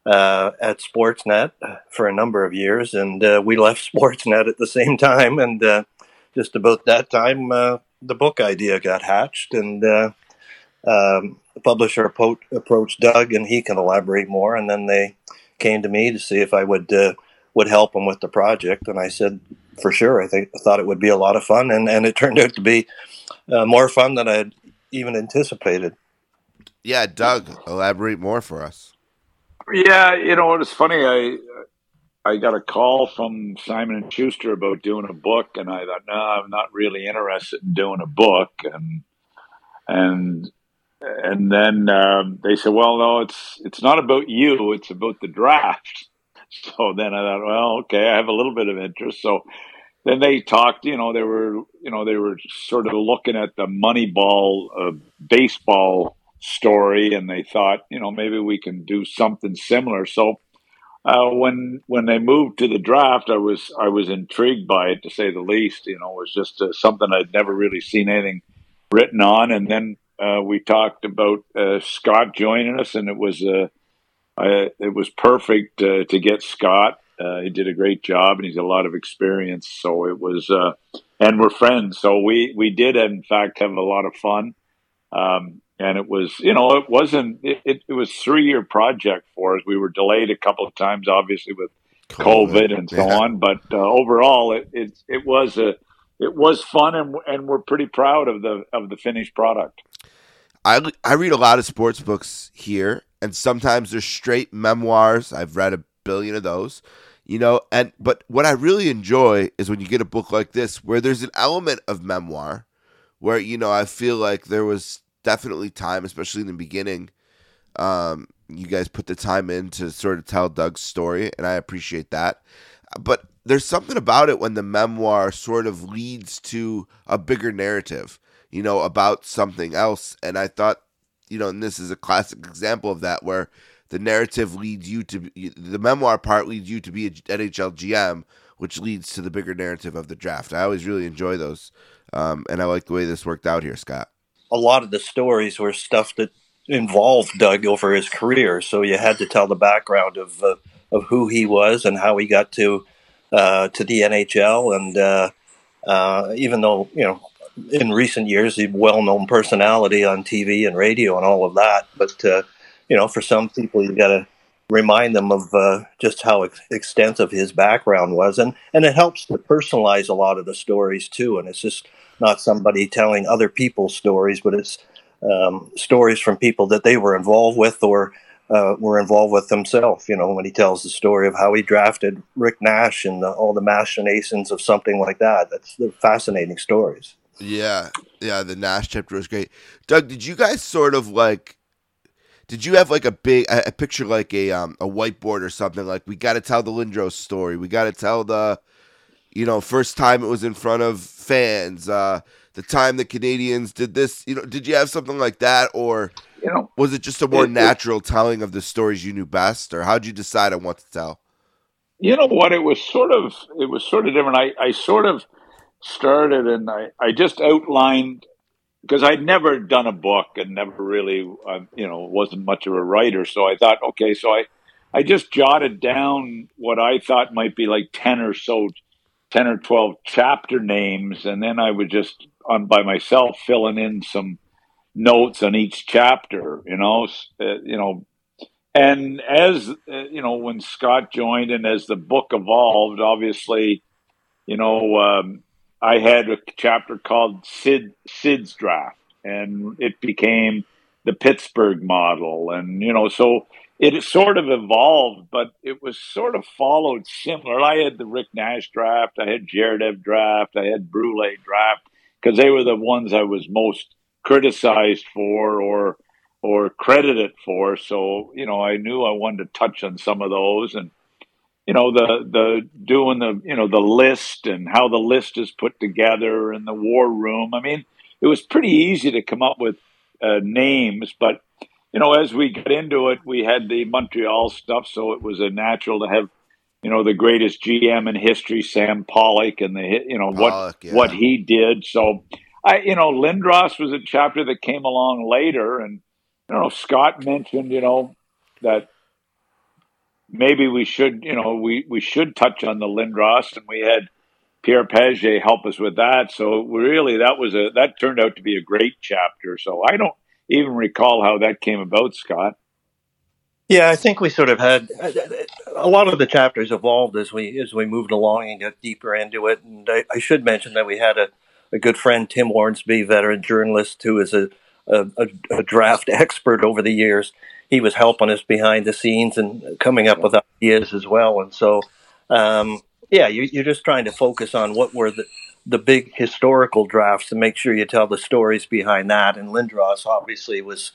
uh, at Sportsnet for a number of years, and uh, we left Sportsnet at the same time, and uh, just about that time, the book idea got hatched, and um, the publisher approached Doug, and he can elaborate more, and then they came to me to see if I would uh, would help them with the project, and I said for sure. I think I thought it would be a lot of fun, and and it turned out to be uh, more fun than I had even anticipated. Yeah, Doug, elaborate more for us. Yeah, you know, it was funny. I I got a call from Simon and Schuster about doing a book, and I thought, no, I'm not really interested in doing a book, and and and then um, they said, "Well, no, it's it's not about you; it's about the draft." So then I thought, well, okay, I have a little bit of interest. So then they talked. You know, they were you know they were sort of looking at the Moneyball uh, baseball story, and they thought, you know, maybe we can do something similar. So. Uh, when when they moved to the draft, I was I was intrigued by it to say the least. You know, it was just uh, something I'd never really seen anything written on. And then uh, we talked about uh, Scott joining us, and it was uh, I, it was perfect uh, to get Scott. Uh, he did a great job, and he's a lot of experience. So it was, uh, and we're friends. So we we did, in fact, have a lot of fun. Um, and it was, you know, it wasn't. It, it, it was three year project for us. We were delayed a couple of times, obviously with COVID, COVID and so yeah. on. But overall, it, it it was a it was fun, and and we're pretty proud of the of the finished product. I I read a lot of sports books here, and sometimes they're straight memoirs. I've read a billion of those, you know. And but what I really enjoy is when you get a book like this, where there's an element of memoir, where you know I feel like there was definitely time, especially in the beginning. Um, you guys put the time in to sort of tell Doug's story, and I appreciate that. But there's something about it when the memoir sort of leads to a bigger narrative you know, about something else. And I thought, you know, and this is a classic example of that where the narrative leads you to the memoir part leads you to be an NHL GM, which leads to the bigger narrative of the draft. I always really enjoy those, um, and I like the way this worked out here, Scott. A lot of the stories were stuff that involved Doug over his career, so you had to tell the background of uh, of who he was and how he got to uh, to the NHL, and uh, uh, even though you know in recent years, a well-known personality on TV and radio and all of that. But uh, you know, for some people, you got to remind them of uh, just how ex- extensive his background was, and and it helps to personalize a lot of the stories too. And it's just not somebody telling other people's stories, but it's um, stories from people that they were involved with or uh, were involved with themselves. You know, when he tells the story of how he drafted Rick Nash and the, all the machinations of something like that. That's the fascinating stories. Yeah, yeah. The Nash chapter was great. Doug, did you guys sort of like? Did you have like a big a picture like a um a whiteboard or something like we got to tell the Lindros story. We got to tell the, you know, first time it was in front of fans. Uh, the time the Canadiens did this. You know, did you have something like that, or you know, was it just a more it, natural it, telling of the stories you knew best, or how'd you decide on what to tell? You know what? It was sort of it was sort of different. I I sort of started and I, I just outlined because I'd never done a book and never really, uh, you know, wasn't much of a writer. So I thought, okay, so I, I just jotted down what I thought might be like 10 or so, 10 or 12 chapter names. And then I would just, on by myself, filling in some notes on each chapter, you know, uh, you know, and as uh, you know, when Scott joined and as the book evolved, obviously, you know, um, I had a chapter called Sid Sid's draft, and it became the Pittsburgh model, and you know, so it sort of evolved, but it was sort of followed similar. I had the Rick Nash draft, I had Zherdev draft, I had Brule draft because they were the ones I was most criticized for or or credited for. So you know, I knew I wanted to touch on some of those, and you know, the the doing the you know the list and how the list is put together and the war room. I mean, it was pretty easy to come up with uh, names, but you know, as we got into it, we had the Montreal stuff, so it was a natural to have you know the greatest GM in history, Sam Pollock, and the you know Pollock, what yeah. what he did. So I you know Lindros was a chapter that came along later, and you know Scott mentioned you know that maybe we should you know we we should touch on the Lindros, and we had Pierre Pagé help us with that. So really, that was a that turned out to be a great chapter. So I don't even recall how that came about, Scott. Yeah, I think we sort of had a lot of the chapters evolved as we as we moved along and got deeper into it. And I, I should mention that we had a, a good friend, Tim Hornsby, veteran journalist, who is a, a, a draft expert over the years. He was helping us behind the scenes and coming up with ideas as well. And so, um, yeah, you, you're just trying to focus on what were the the big historical drafts and make sure you tell the stories behind that. And Lindros obviously was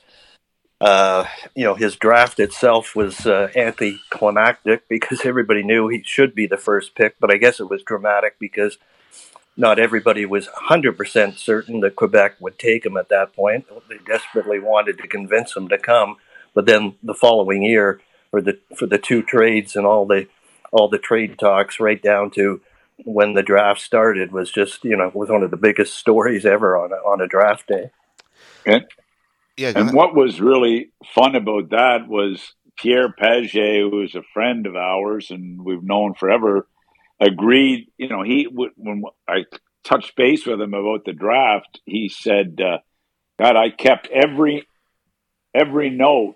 uh, you know, his draft itself was uh, anticlimactic because everybody knew he should be the first pick, but I guess it was dramatic because not everybody was 100% certain that Quebec would take him at that point. They desperately wanted to convince him to come, but then the following year, for the for the two trades and all the all the trade talks, right down to when the draft started, was just you know was one of the biggest stories ever on a, on a draft day. And, Yeah, and what was really fun about that was Pierre Pagé, who is a friend of ours and we've known forever, agreed. You know, he when I touched base with him about the draft, he said, uh, "God, I kept every every note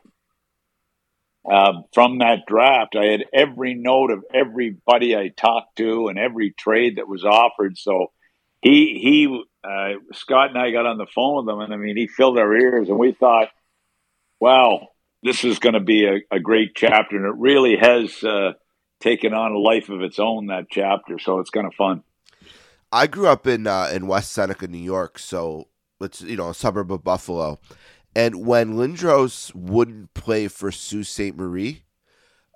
um, from that draft. I had every note of everybody I talked to and every trade that was offered. So he he uh, Scott and I got on the phone with him, and I mean, he filled our ears, and we thought, wow, this is going to be a, a great chapter, and it really has uh, taken on a life of its own. That chapter, so it's kind of fun. I grew up in uh, in West Seneca, New York, so it's you know a suburb of Buffalo. And when Lindros wouldn't play for Sault Ste. Marie,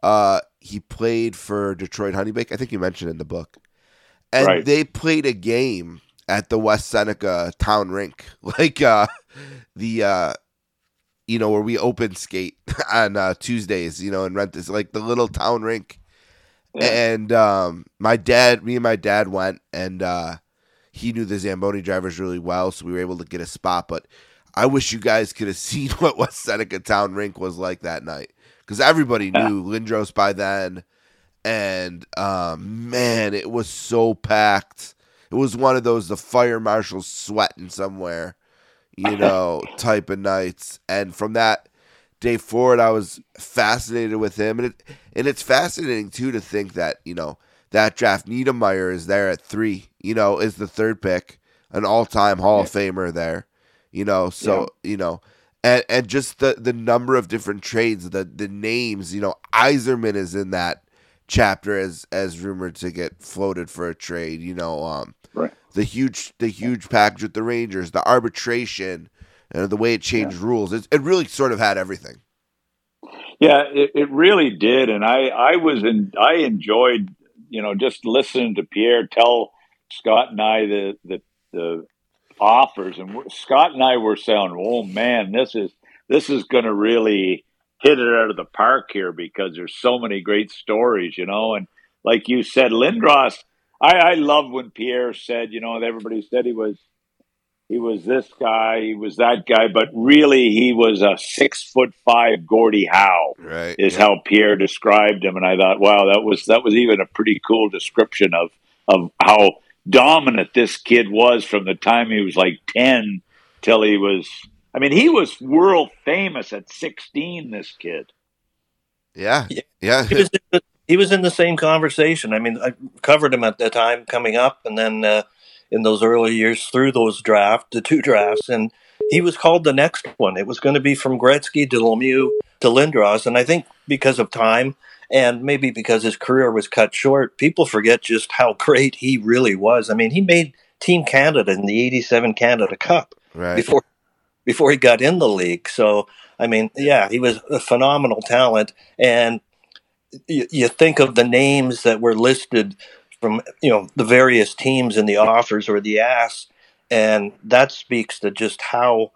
uh, he played for Detroit Honeybake. I think you mentioned in the book, and Right. they played a game at the West Seneca town rink, like uh, the uh, you know where we open skate on uh, Tuesdays, you know, and rent this like the little town rink. And um, my dad, me and my dad went, and uh, he knew the Zamboni drivers really well, so we were able to get a spot. But I wish you guys could have seen what West Seneca Town Rink was like that night, because everybody knew Lindros by then, and um, man, it was so packed. It was one of those the fire marshals sweating somewhere, you know, type of nights. And from that day forward, I was fascinated with him, and it and it's fascinating too to think that you know that draft Niedermayer is there at three, you know, is the third pick, an all-time Hall of Famer there, you know. So you know, and and just the the number of different trades, the the names, you know, Yzerman is in that chapter as as rumored to get floated for a trade, you know, um, Right. the huge the huge package with the Rangers, the arbitration, and the way it changed rules. It, it really sort of had everything. Yeah, it, it really did, and I I was in I enjoyed you know just listening to Pierre tell Scott and I the the, the offers, and Scott and I were saying, oh man, this is this is going to really hit it out of the park here because there's so many great stories, you know, and like you said, Lindros. I, I love when Pierre said, you know, everybody said he was he was this guy, he was that guy, but really he was a six foot five Gordie Howe Right. is yeah. how Pierre described him, and I thought, wow, that was that was even a pretty cool description of of how dominant this kid was from the time he was like ten till he was. I mean, he was world famous at sixteen. This kid, Yeah, Yeah. yeah, he was in the, he was in the same conversation. I mean, I covered him at the time coming up, and then uh, in those early years through those drafts, the two drafts, and he was called the next one. It was going to be from Gretzky to Lemieux to Lindros, and I think because of time and maybe because his career was cut short, people forget just how great he really was. I mean, he made Team Canada in the '87 Canada Cup right. before before he got in the league. So I mean, yeah, he was a phenomenal talent, and you, you think of the names that were listed from you know the various teams in the offers or the ass, and that speaks to just how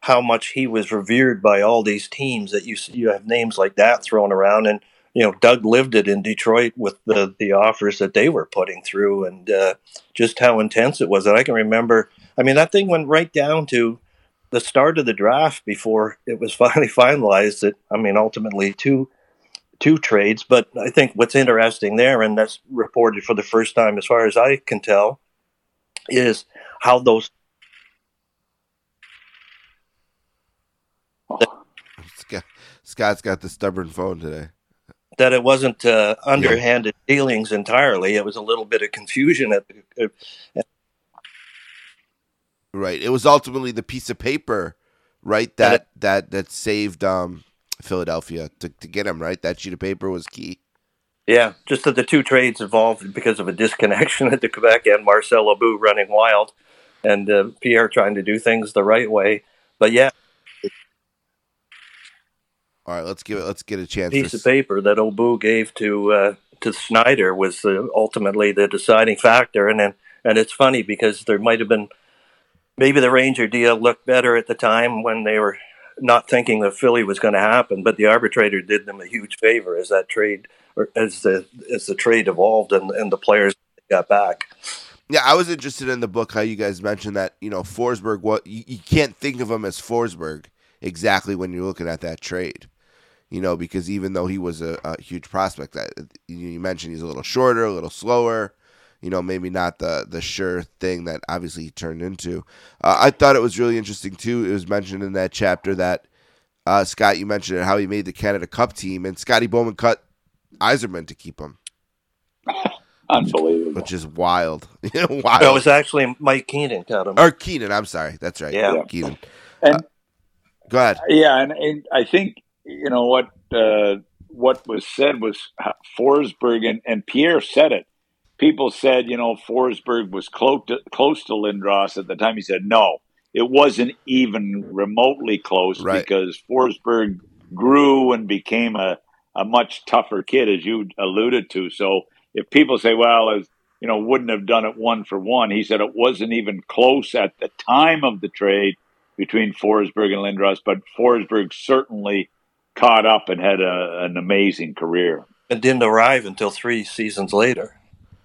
how much he was revered by all these teams that you you have names like that thrown around and you know Doug lived it in Detroit with the the offers that they were putting through and uh, just how intense it was and I can remember I mean that thing went right down to the start of the draft before it was finally finalized that I mean ultimately two two trades but I think what's interesting there and that's reported for the first time as far as I can tell is how those Scott, Scott's got the stubborn phone today. That it wasn't uh, underhanded dealings entirely it was a little bit of confusion at the, uh, Right. It was ultimately the piece of paper, right? That that that saved um Philadelphia to, to get him right. That sheet of paper was key. Yeah, just that the two trades evolved because of a disconnection at the Quebec and Marcel Lebu running wild, and uh, Pierre trying to do things the right way. But yeah, All right, let's give it. Let's get a chance. piece of paper that Aubut gave to uh, to Snyder was uh, ultimately the deciding factor. And then, and it's funny because there might have been maybe the Ranger deal looked better at the time when they were not thinking that Philly was going to happen, but the arbitrator did them a huge favor as that trade or as the as the trade evolved and, and the players got back. Yeah, I was interested in the book how you guys mentioned that you know Forsberg. What you, you can't think of him as Forsberg exactly when you're looking at that trade. You know, because even though he was a, a huge prospect, that you you mentioned he's a little shorter, a little slower. You know, maybe not the the sure thing that obviously he turned into. Uh, I thought it was really interesting too. It was mentioned in that chapter that uh, Scott, you mentioned it, how he made the Canada Cup team, and Scotty Bowman cut Yzerman to keep him, Unbelievable. which is wild. wild. Well, it was actually Mike Keenan cut him. or Keenan. I'm sorry. That's right. Yeah. Keenan. And Go ahead. yeah, and, and I think you know what uh, what was said was Forsberg and, and Pierre said it. People said you know Forsberg was close to, close to Lindros at the time. He said no, it wasn't even remotely close Right. because Forsberg grew and became a, a much tougher kid, as you alluded to. So if people say, well, as you know, wouldn't have done it one for one, he said it wasn't even close at the time of the trade between Forsberg and Lindros, but Forsberg certainly caught up and had a, an amazing career. It didn't arrive until three seasons later.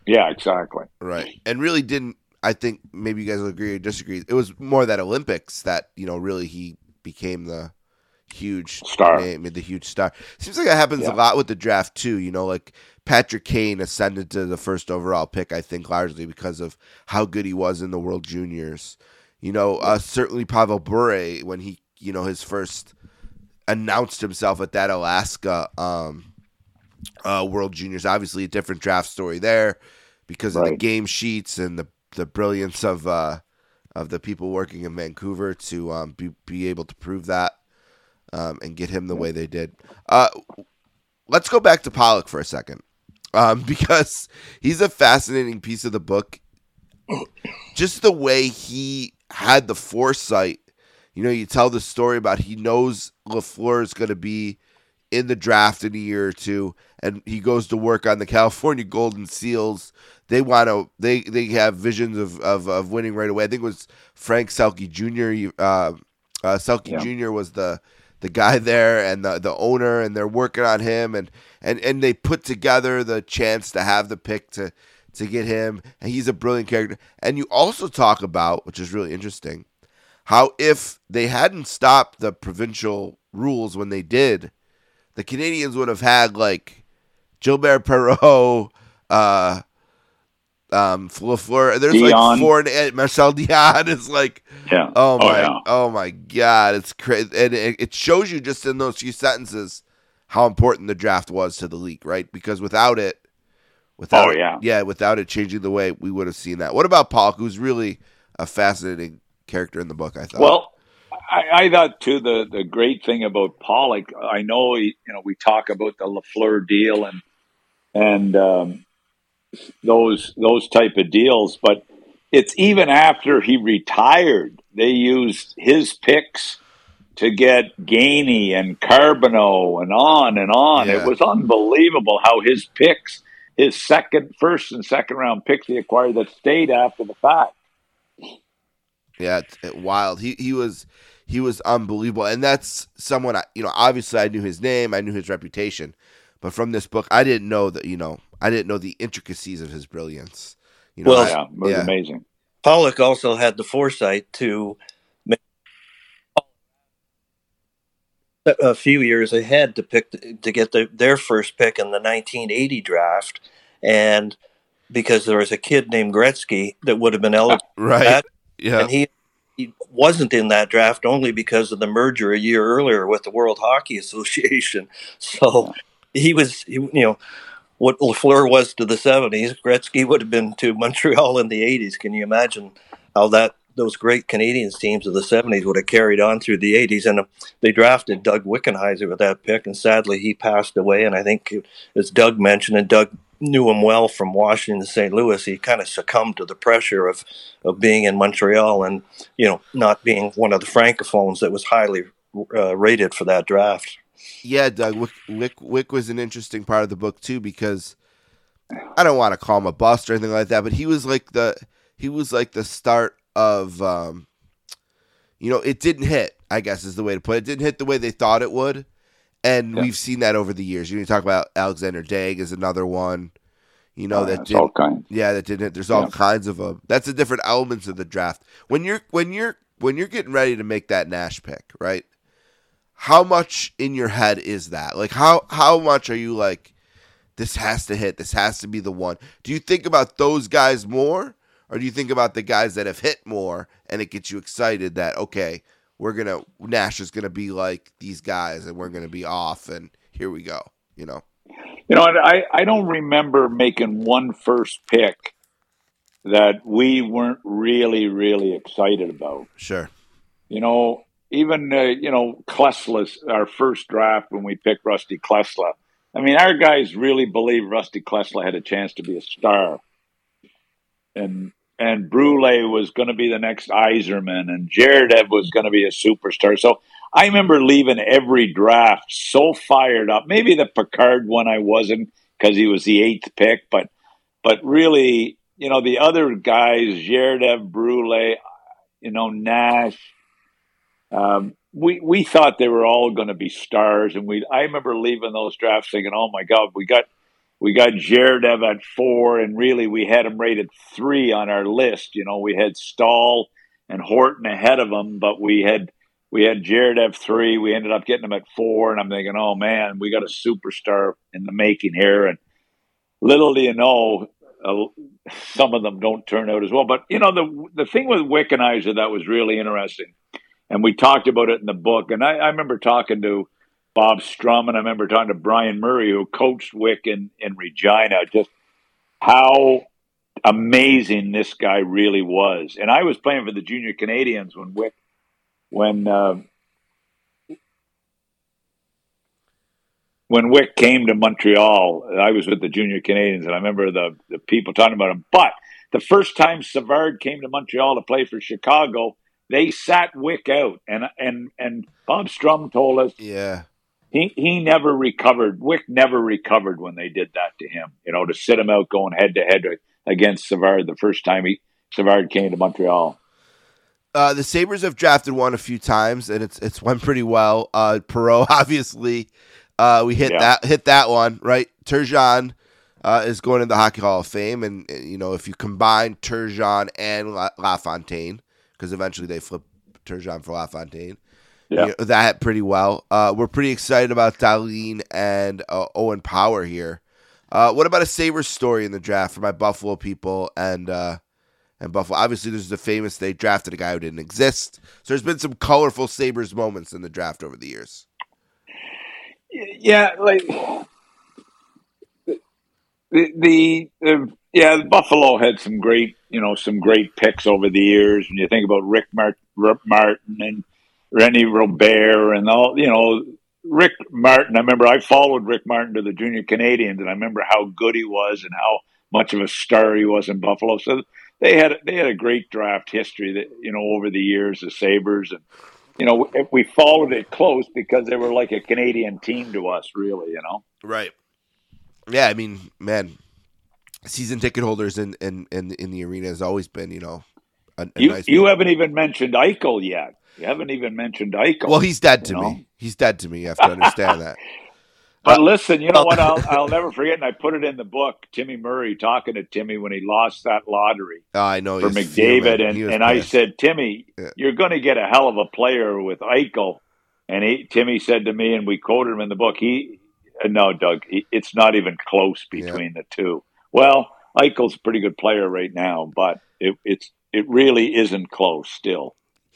Yeah, exactly. Right. And really didn't I think maybe you guys will agree or disagree. It was more that Olympics that, you know, really he became the huge Star. name, the huge star. Seems like that happens Yeah. a lot with the draft too, you know, like Patrick Kane ascended to the first overall pick, I think largely because of how good he was in the World Juniors. You know, uh, certainly Pavel Bure when he, you know, his first announced himself at that Alaska um, uh, World Juniors. Obviously, a different draft story there because of the game sheets and the the brilliance of uh, of the people working in Vancouver to um, be be able to prove that um, and get him the way they did. Uh, let's go back to Pollock for a second um, because he's a fascinating piece of the book. Just the way he had the foresight. You know, you tell the story about he knows LaFleur is going to be in the draft in a year or two, and he goes to work on the California Golden Seals. They want to. They they have visions of, of, of winning right away. I think it was Frank Selke Jr. Uh, uh, Selke Yeah. Jr. was the the guy there and the the owner, and they're working on him, and and and they put together the chance to have the pick to to get him, and he's a brilliant character. And you also talk about, which is really interesting, how if they hadn't stopped the provincial rules when they did, the Canadiens would have had like Gilbert Perreault, uh, um, Lafleur. There's like four. And Marcel Dionne is like, Yeah. oh my, yeah. oh my god, it's crazy, and it, it shows you just in those few sentences how important the draft was to the league, right? Because without it, without Oh, it- yeah. yeah, without it changing the way we would have seen that. What about Pollock, who's really a fascinating character in the book? I thought. Well, I, I thought too the the great thing about Pollock. I know he, you know we talk about the Lafleur deal and and um, those those type of deals, but it's even after he retired, they used his picks to get Gainey and Carbonneau and on and on. Yeah. It was unbelievable how his picks, his second, first and second round picks, he acquired that stayed after the fact. Yeah, it's it, wild. He he was he was unbelievable, and that's someone I you know obviously I knew his name, I knew his reputation, but from this book I didn't know that you know I didn't know the intricacies of his brilliance. You know, Well, I- yeah, it was yeah. amazing. Pollock also had the foresight to make a few years ahead to pick to get the, their first pick in the 1980 draft, and because there was a kid named Gretzky that would have been eligible, right. that- yeah, and he he wasn't in that draft only because of the merger a year earlier with the World Hockey Association. So he was, he, you know, what Lafleur was to the '70s, Gretzky would have been to Montreal in the '80s. Can you imagine how that those great Canadiens teams of the '70s would have carried on through the '80s? And uh, they drafted Doug Wickenheiser with that pick, and sadly he passed away. And I think, as Doug mentioned, and Doug knew him well from Washington to St. Louis, he kind of succumbed to the pressure of of being in Montreal and you know not being one of the francophones that was highly uh, rated for that draft. yeah. Doug Wick, Wick Wick was an interesting part of the book too because I don't want to call him a bust or anything like that, but he was like the he was like the start of um, you know it didn't hit. I guess is the way to put it. It didn't hit the way they thought it would. And Yeah. we've seen that over the years. You, know, you talk about Alexander Daigle is another one. You know Oh, that didn't all kinds. Yeah, that didn't. There's all Yeah. kinds of them. That's the different elements of the draft. When you're when you're when you're getting ready to make that Nash pick, right? How much in your head is that? Like how how much are you like this has to hit, this has to be the one. Do you think about those guys more or do you think about the guys that have hit more and it gets you excited that okay, we're going to Nash is going to be like these guys and we're going to be off and here we go, you know. You know, I, I don't remember making one first pick that we weren't really, really excited about. Sure. You know, even, uh, you know, Klesla's our first draft when we picked Rusty Klesla. I mean, our guys really believed Rusty Klesla had a chance to be a star. And and Brule was going to be the next Yzerman, and Zherdev was going to be a superstar. So I remember leaving every draft so fired up. Maybe the Picard one I wasn't because he was the eighth pick, but but really, you know, the other guys, Zherdev, Brule, you know, Nash. Um, we we thought they were all going to be stars, and we. I remember leaving those drafts thinking, "Oh my God, we got we got Zherdev at four, and really we had him rated three on our list. You know, we had Staal and Horton ahead of him, but we had we had Zherdev three. We ended up getting him at four, and I'm thinking, oh man, we got a superstar in the making here. And little do you know, uh, some of them don't turn out as well. But you know, the the thing with Wickenheiser that was really interesting, and we talked about it in the book. And I, I remember talking to Bob Strumm, and I remember talking to Brian Murray, who coached Wick in, in Regina, just how amazing this guy really was. And I was playing for the junior Canadiens when Wick, when uh, when Wick came to Montreal, I was with the junior Canadiens, and I remember the, the people talking about him. But the first time Savard came to Montreal to play for Chicago, they sat Wick out, and and and Bob Strumm told us Yeah. He he never recovered. Wick never recovered when they did that to him. You know, to sit him out going head to head against Savard the first time he Savard came to Montreal. Uh, the Sabres have drafted one a few times, and it's it's went pretty well. Uh, Perreault, obviously, uh, we hit Yeah. that hit that one right. Turgeon uh, is going in the Hockey Hall of Fame, and you know if you combine Turgeon and La- LaFontaine, because eventually they flip Turgeon for LaFontaine, Yeah. you know, that pretty well. Uh, we're pretty excited about Dahlin and uh, Owen Power here. Uh, what about a Sabres story in the draft for my Buffalo people and uh, and Buffalo? Obviously, there's the famous they drafted a guy who didn't exist. So there's been some colorful Sabres moments in the draft over the years. yeah, like the, the, the yeah, Buffalo had some great, you know, some great picks over the years. When you think about Rick Mart- Martin and René Robert and all, you know, Rick Martin. I remember I followed Rick Martin to the Junior Canadiens, and I remember how good he was and how much of a star he was in Buffalo. So they had they had a great draft history that you know over the years, the Sabres, and you know we followed it close because they were like a Canadian team to us, really. You know, right? Yeah, I mean, man, season ticket holders in in in, in the arena has always been, you know, a, a you nice you haven't even mentioned Eichel yet. You haven't even mentioned Eichel. Well, he's dead to know? me. He's dead to me. You have to understand that. But listen, you know what? I'll, I'll never forget, and I put it in the book. Timmy Murray talking to Timmy when he lost that lottery Oh, I know for McDavid, and, and I said, Timmy, Yeah. you're going to get a hell of a player with Eichel. And he, Timmy said to me, and we quoted him in the book. He, uh, no, Doug, he, it's not even close between the two. Well, Eichel's a pretty good player right now, but it, it's it really isn't close still.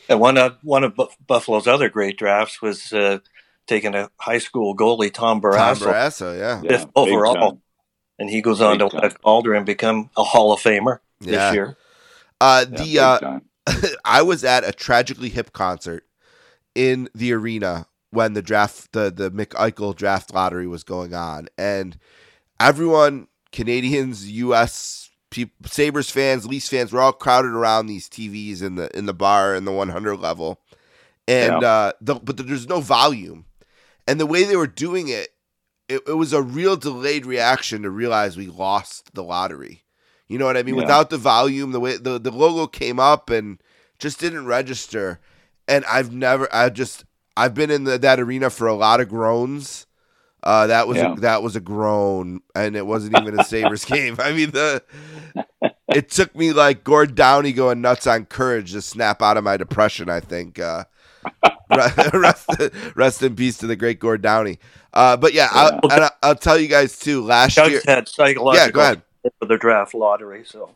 And one of one of Buffalo's other great drafts was uh, taking a high school goalie, Tom Tom Barrasso, Barrasso, yeah. Yeah, Fifth big overall. time. and he goes on Big to time. win Calder and become a Hall of Famer Yeah. this year. Uh, Yeah, the uh. I was at a tragically hip concert in the arena when the draft, the the McEichel draft lottery was going on, and everyone, Canadians, U.S. people, Sabres fans, Leafs fans, were all crowded around these TVs in the in the bar in the 100 level, and Yeah. uh, the, but there's no volume, and the way they were doing it, it, it was a real delayed reaction to realize we lost the lottery. You know what I mean? Yeah. Without the volume, the way the, the logo came up and just didn't register. And I've never, I just, I've been in the, that arena for a lot of groans. Uh, that was Yeah. a, that was a groan, and it wasn't even a Sabres game. I mean, the it took me like Gord Downie going nuts on courage to snap out of my depression. I think. Uh, rest, rest in peace to the great Gord Downie. Uh, but yeah, I'll, and I- I'll tell you guys too. Last Doug's year, had psychological Yeah, go ahead. for the draft lottery. So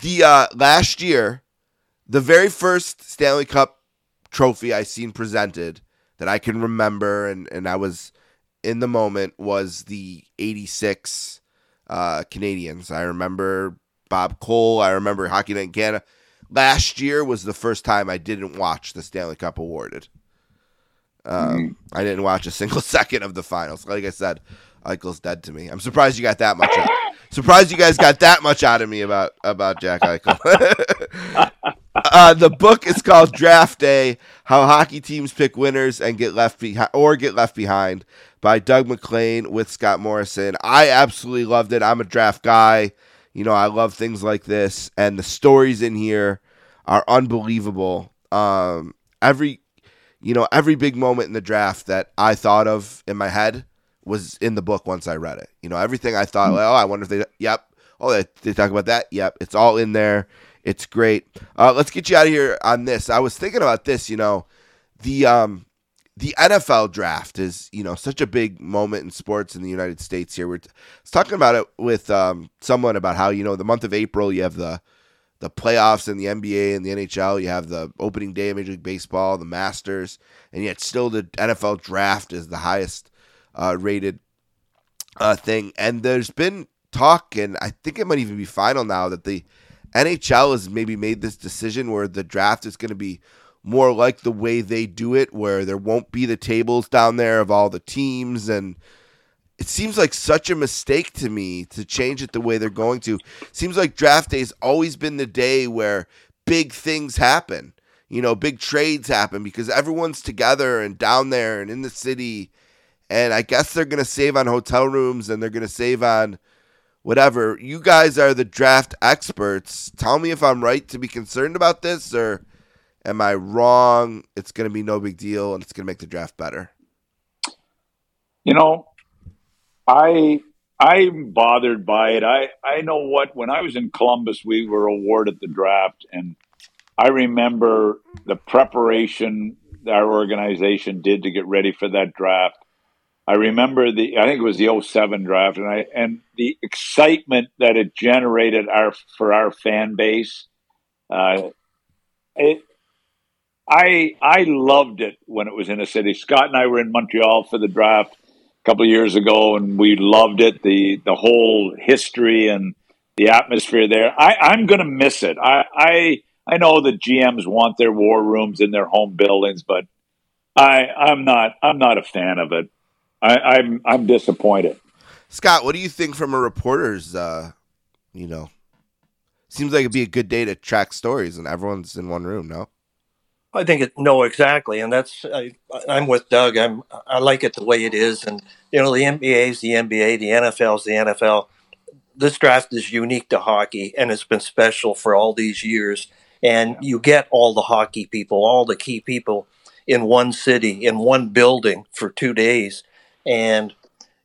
the uh, last year, the very first Stanley Cup trophy I seen presented that I can remember, and and I was in the moment was the '86 uh, Canadiens. I remember Bob Cole. I remember Hockey Night in Canada. Last year was the first time I didn't watch the Stanley Cup awarded. Um, I didn't watch a single second of the finals. Like I said, Eichel's dead to me. I'm surprised you got that much. Out. Surprised you guys got that much out of me about about Jack Eichel. uh, the book is called Draft Day: How Hockey Teams Pick Winners and Get Left Behind or Get Left Behind by Doug MacLean with Scott Morrison. I absolutely loved it. I'm a draft guy. You know, I love things like this, and the stories in here are unbelievable. Um, every you know, every big moment in the draft that I thought of in my head was in the book once I read it. You know, everything I thought, like, oh, I wonder if they, yep. Oh, they, they talk about that. Yep. It's all in there. It's great. Uh, let's get you out of here on this. I was thinking about this, you know, the, um, the NFL draft is, you know, such a big moment in sports in the United States here. We're talking about it with um, someone about how, you know, the month of April, you have the, the playoffs in the NBA and the NHL. You have the opening day of Major League Baseball, the Masters, and yet still the NFL draft is the highest uh, rated uh, thing. And there's been talk, and I think it might even be final now, that the NHL has maybe made this decision where the draft is going to be more like the way they do it, where there won't be the tables down there of all the teams and it seems like such a mistake to me to change it the way they're going to. Seems like draft day's always been the day where big things happen. You know, big trades happen because everyone's together and down there and in the city. And I guess they're going to save on hotel rooms and they're going to save on whatever. You guys are the draft experts. Tell me if I'm right to be concerned about this or am I wrong? It's going to be no big deal and it's going to make the draft better. You know, I I'm bothered by it. I I know what when I was in Columbus, we were awarded the draft, and I remember the preparation our organization did to get ready for that draft. I remember the I think it was the 07 draft, and I and the excitement that it generated our for our fan base. Uh, it I I loved it when it was in a city. Scott and I were in Montreal for the draft a couple of years ago, and we loved it. the The whole history and the atmosphere there. I, I'm going to miss it. I, I I know the GMs want their war rooms in their home buildings, but I I'm not I'm not a fan of it. I, I'm I'm disappointed. Scott, what do you think from a reporter's? Uh, you know, seems like it'd be a good day to track stories, and everyone's in one room. No. I think it no exactly, and that's I, I'm with Doug. I'm I like it the way it is, and you know the NBA is the NBA, the NFL is the NFL. This draft is unique to hockey, and it's been special for all these years. And you get all the hockey people, all the key people in one city, in one building for two days, and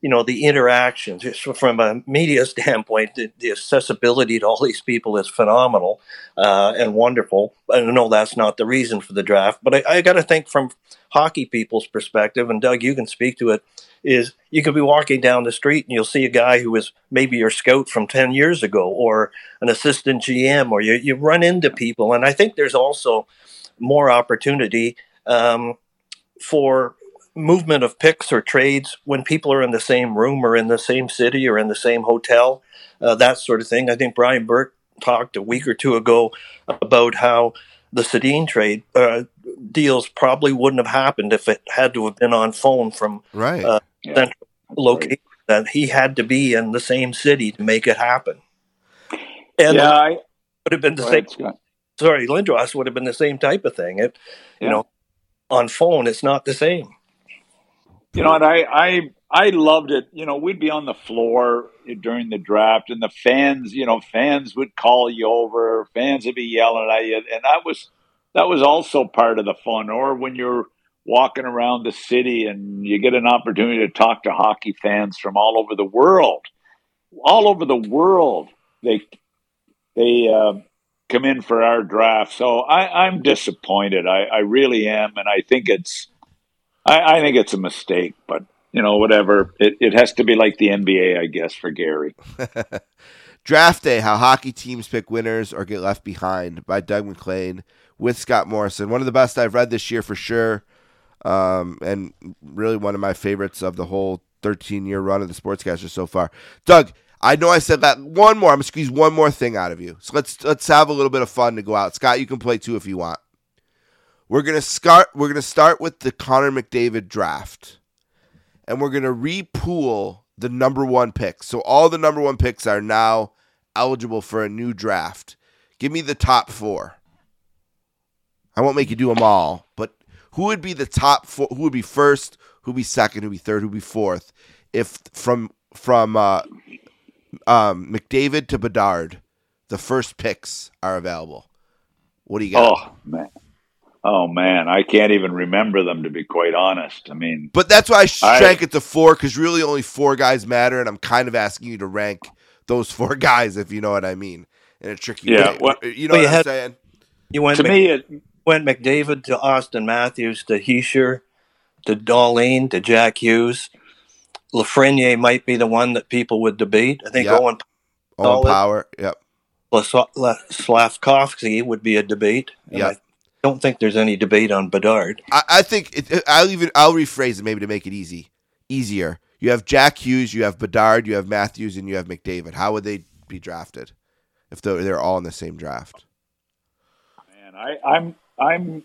you know the interactions from a media standpoint the, the, accessibility to all these people is phenomenal uh, and wonderful. I know that's not the reason for the draft but i, I got to think from hockey people's perspective and doug you can speak to it is you could be walking down the street and you'll see a guy who was maybe your scout from 10 years ago or an assistant gm or you, you run into people. And i think there's also more opportunity um, for movement of picks or trades when people are in the same room or in the same city or in the same hotel, uh, that sort of thing. I think Brian Burke talked a week or two ago about how the Sedin trade uh, deals probably wouldn't have happened if it had to have been on phone from right uh, yeah. central location. That he had to be in the same city to make it happen. And yeah, I, would have been the same. Ahead, sorry, Lindros would have been the same type of thing. It, yeah. you know, on phone, it's not the same. You know, and I, I, I loved it. You know, we'd be on the floor during the draft, and the fans, you know, fans would call you over. Fans would be yelling at you, and that was that was also part of the fun. Or when you're walking around the city and you get an opportunity to talk to hockey fans from all over the world, all over the world, they they uh, come in for our draft. So I, I'm disappointed. I, I really am, and I think it's I, I think it's a mistake, but you know, whatever. It, it has to be like the NBA, I guess, for Gary. Draft Day How Hockey Teams Pick Winners or Get Left Behind by Doug MacLean with Scott Morrison. One of the best I've read this year for sure. Um, and really one of my favorites of the whole 13 year run of the Sportscaster so far. Doug, I know I said that one more. I'm gonna squeeze one more thing out of you. So let's let's have a little bit of fun to go out. Scott, you can play too if you want. We're gonna start. We're gonna start with the Connor McDavid draft, and we're gonna repool the number one picks. So all the number one picks are now eligible for a new draft. Give me the top four. I won't make you do them all, but who would be the top four? Who would be first? Who would be second? Who would be third? Who would be fourth? If from from uh, um, McDavid to Bedard, the first picks are available. What do you got? Oh man, Oh man, I can't even remember them to be quite honest. I mean, but that's why I shrank I, it to four because really only four guys matter, and I'm kind of asking you to rank those four guys if you know what I mean in a tricky yeah, way. Well, you know what I'm saying? You went to Mc, me. It, went McDavid to Auston Matthews to Hischier to Dahlin to Jack Hughes. Lafreniere might be the one that people would debate. I think yep. Owen, Owen Power, yep. Slavkovsky would be a debate. Yeah don't think there's any debate on Bedard. I, I think it, I'll even I'll rephrase it maybe to make it easy, easier. You have Jack Hughes, you have Bedard, you have Matthews, and you have McDavid. How would they be drafted if they're, they're all in the same draft? Man, I, I'm I'm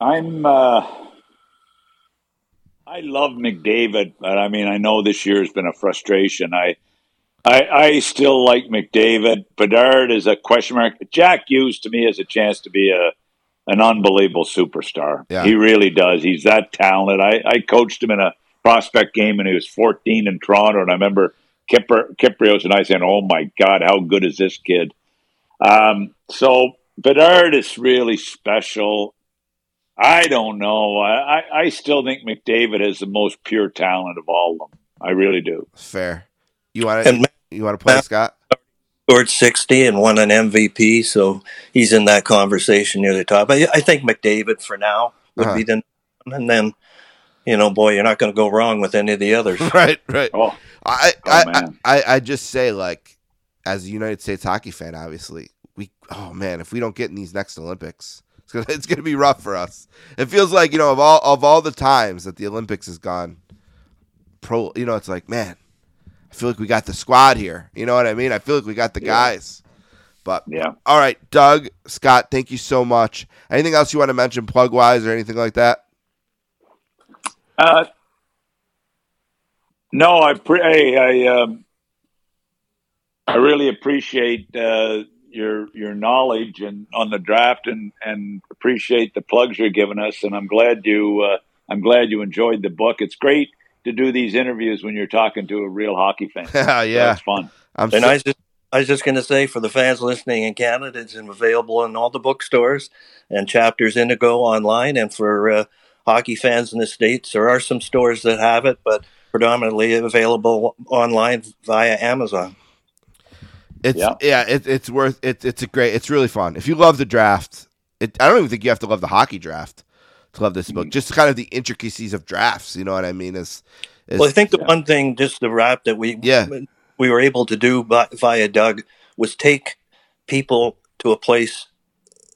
I'm uh, I love McDavid, but I mean I know this year has been a frustration. I I, I still like McDavid. Bedard is a question mark. Jack Hughes to me has a chance to be a an unbelievable superstar. Yeah. He really does. He's that talented. I, I coached him in a prospect game and he was 14 in Toronto, and I remember Kipper, Kypreos and I saying, "Oh my God, how good is this kid?" Um, so Bedard is really special. I don't know. I, I still think McDavid is the most pure talent of all of them. I really do. Fair. You want to you want to play Scott? Scored sixty and won an MVP, so he's in that conversation near the top. I, I think McDavid for now would uh-huh. be the, and then you know, boy, you're not going to go wrong with any of the others. right, right. Oh, I, oh, I, I, I just say like, as a United States hockey fan, obviously, we, oh man, if we don't get in these next Olympics, It's gonna, it's gonna be rough for us. It feels like you know of all of all the times that the Olympics has gone pro. You know, it's like man, I feel like we got the squad here. You know what I mean? I feel like we got the guys. But Yeah. all right, Doug, Scott, thank you so much. Anything else you want to mention plug wise or anything like that? Uh, no, I pre- hey, I um, I really appreciate uh, your your knowledge and on the draft and and appreciate the plugs you're giving us. And I'm glad you uh, I'm glad you enjoyed the book. It's great to do these interviews when you're talking to a real hockey fan. yeah, yeah. That's fun. I'm And so- I was just, I was just going to say for the fans listening in Canada, it's available in all the bookstores and Chapters Indigo online. And for uh, hockey fans in the States, there are some stores that have it, but predominantly available online via Amazon. It's yeah, Yeah. it, it's worth it. It's a great. It's really fun. If you love the draft, it, I don't even think you have to love the hockey draft to love this book. Just kind of the intricacies of drafts. You know what I mean? Is, Well, I think the one thing, just the wrap that we Yeah. we were able to do by, via Doug was take people to a place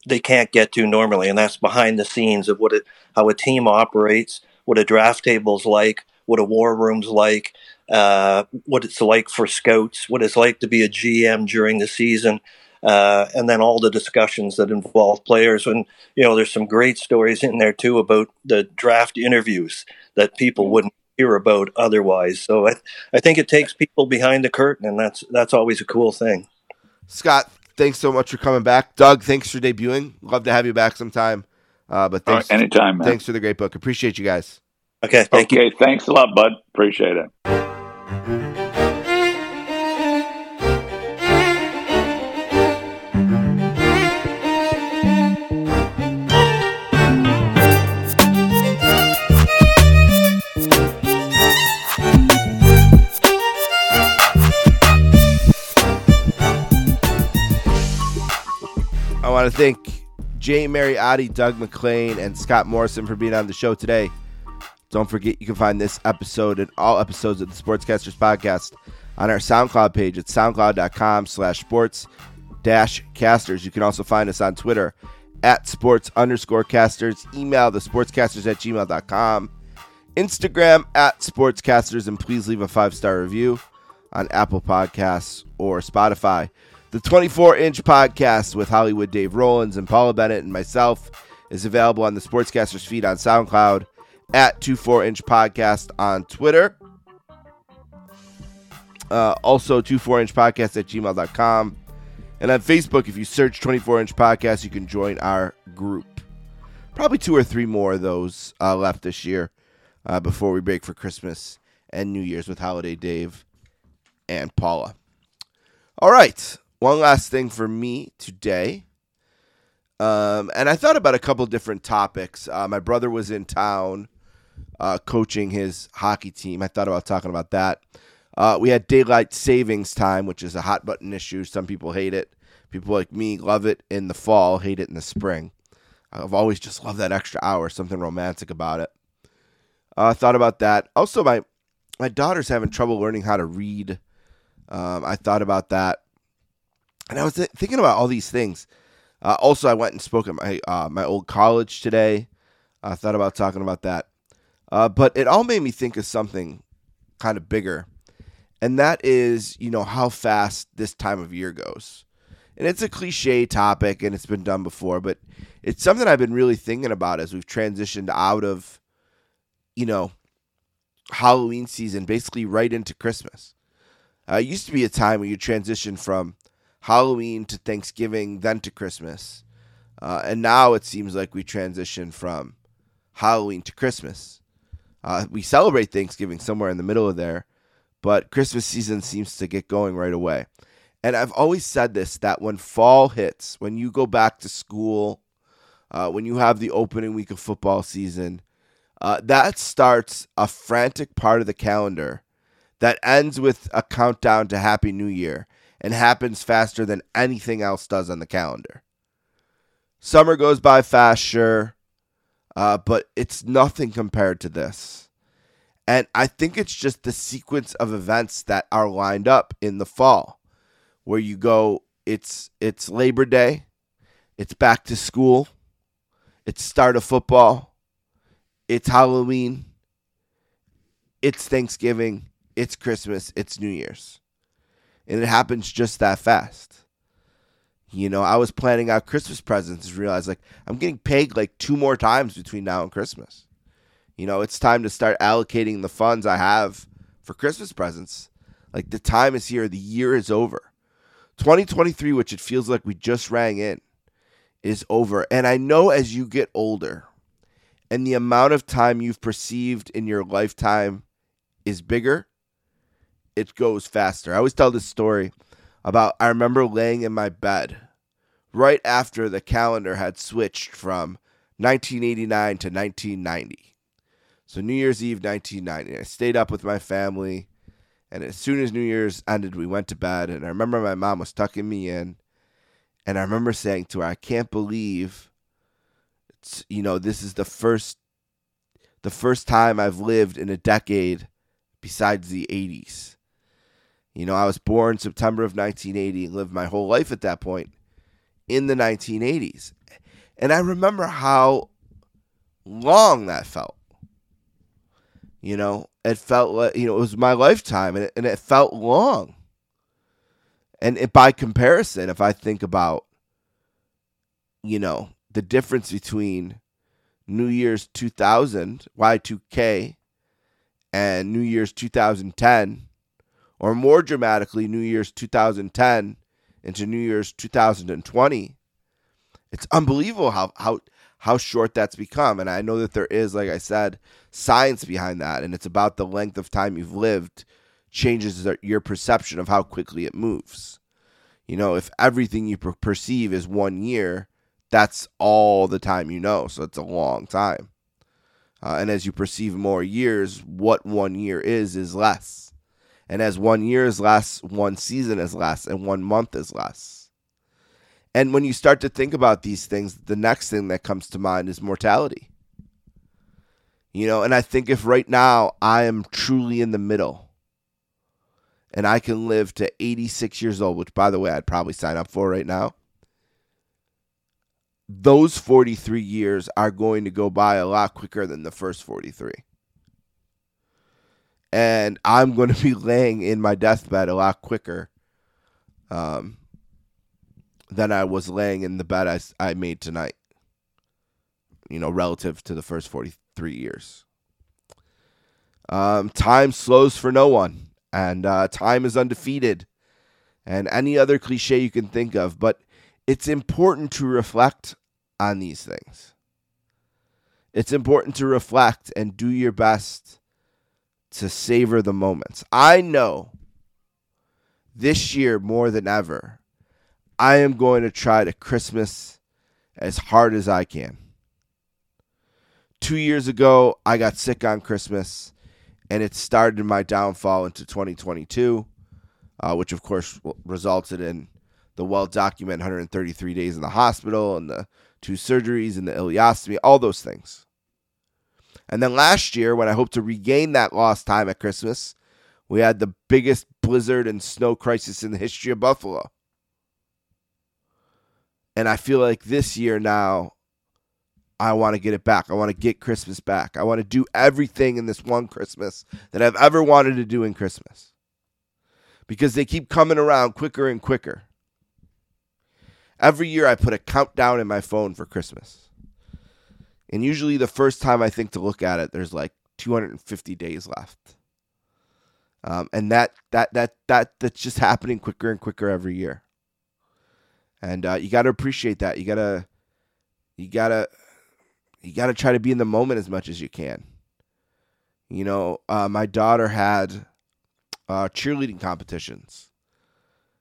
they can't get to normally, and that's behind the scenes of what it, how a team operates, what a draft table's like, what a war room's like, uh, what it's like for scouts, what it's like to be a GM during the season. Uh, and then all the discussions that involve players. And, you know, there's some great stories in there too about the draft interviews that people wouldn't hear about otherwise. So I, I think it takes people behind the curtain, and that's that's always a cool thing. Scott, thanks so much for coming back. Doug, thanks for debuting. Love to have you back sometime. Uh, but thanks, right, anytime, man. thanks for the great book. Appreciate you guys. Okay, thank you. okay, thanks a lot, bud. Appreciate it. Thank Jay Mariotti, Doug MacLean, and Scott Morrison for being on the show today. Don't forget you can find this episode and all episodes of the Sportscasters Podcast on our SoundCloud page at soundcloud.com slash sports dash casters. You can also find us on Twitter at sports underscore casters. Email the sportscasters at gmail.com. Instagram at sportscasters. And please leave a five star review on Apple Podcasts or Spotify. The 24 inch podcast with Hollywood Dave Rollins and Paula Bennett and myself is available on the Sportscasters feed on SoundCloud at 24 inch podcast on Twitter. Uh, also, 24 inch podcast at gmail.com. And on Facebook, if you search 24 inch podcast, you can join our group. Probably two or three more of those uh, left this year uh, before we break for Christmas and New Year's with Holiday Dave and Paula. All right. One last thing for me today. Um, and I thought about a couple different topics. Uh, my brother was in town uh, coaching his hockey team. I thought about talking about that. Uh, we had daylight savings time, which is a hot button issue. Some people hate it. People like me love it in the fall, hate it in the spring. I've always just loved that extra hour, something romantic about it. I uh, thought about that. Also, my my daughter's having trouble learning how to read. Um, I thought about that, and I was th- thinking about all these things. Uh, also, I went and spoke at my uh, my old college today. I thought about talking about that, uh, but it all made me think of something kind of bigger, and that is, you know, how fast this time of year goes. And it's a cliche topic, and it's been done before, but it's something I've been really thinking about as we've transitioned out of, you know, Halloween season, basically right into Christmas. Uh, it used to be a time where you transition from Halloween to Thanksgiving, then to Christmas. Uh, and now it seems like we transition from Halloween to Christmas. Uh, we celebrate Thanksgiving somewhere in the middle of there, but Christmas season seems to get going right away. And I've always said this that when fall hits, when you go back to school, uh, when you have the opening week of football season, uh, that starts a frantic part of the calendar that ends with a countdown to Happy New Year and happens faster than anything else does on the calendar. Summer goes by fast, sure, uh, but it's nothing compared to this. And I think it's just the sequence of events that are lined up in the fall, where you go, it's it's Labor Day, it's back to school, It's start of football. It's Halloween. It's Thanksgiving. It's Christmas. It's New Year's. And it happens just that fast. You know, I was planning out Christmas presents and realized like I'm getting paid like two more times between now and Christmas. You know, it's time to start allocating the funds I have for Christmas presents. Like the time is here, the year is over. 2023, which it feels like we just rang in, is over. And I know as you get older and the amount of time you've perceived in your lifetime is bigger, it goes faster. I always tell this story about I remember laying in my bed right after the calendar had switched from 1989 to 1990. So New Year's Eve 1990. I stayed up with my family and as soon as New Year's ended, we went to bed and I remember my mom was tucking me in and I remember saying to her, I can't believe you know, this is the first the first time I've lived in a decade besides the 80s. You know, I was born September of 1980 and lived my whole life at that point in the 1980s. And I remember how long that felt. You know, it felt like, you know, it was my lifetime and it, and it felt long. And it, by comparison, if I think about, you know, the difference between New Year's 2000, Y2K, and New Year's 2010, or more dramatically, New Year's 2010 into New Year's 2020, it's unbelievable how, how, how short that's become. And I know that there is, like I said, science behind that. And it's about the length of time you've lived changes your perception of how quickly it moves. You know, if everything you per- perceive is one year, that's all the time you know. So it's a long time. Uh, and as you perceive more years, what one year is, is less. And as one year is less, one season is less, and one month is less. And when you start to think about these things, the next thing that comes to mind is mortality. You know, and I think if right now I am truly in the middle and I can live to 86 years old, which by the way, I'd probably sign up for right now those 43 years are going to go by a lot quicker than the first 43. And I'm going to be laying in my deathbed a lot quicker um, than I was laying in the bed I, I made tonight, you know, relative to the first 43 years. Um, time slows for no one, and uh, time is undefeated, and any other cliche you can think of. But it's important to reflect on these things. It's important to reflect and do your best to savor the moments. I know this year more than ever, I am going to try to Christmas as hard as I can. Two years ago, I got sick on Christmas, and it started my downfall into 2022, uh, which of course resulted in the well documented 133 days in the hospital and the two surgeries and the ileostomy, all those things. And then last year, when I hoped to regain that lost time at Christmas, we had the biggest blizzard and snow crisis in the history of Buffalo. And I feel like this year now, I want to get it back. I want to get Christmas back. I want to do everything in this one Christmas that I've ever wanted to do in Christmas. Because they keep coming around quicker and quicker. Every year I put a countdown in my phone for Christmas. And usually the first time I think to look at it, there's like 250 days left. Um, and that, that, that, that, that's just happening quicker and quicker every year. And uh, you got to appreciate that. You got to, you got to, you got to try to be in the moment as much as you can. You know, uh, my daughter had uh, cheerleading competitions,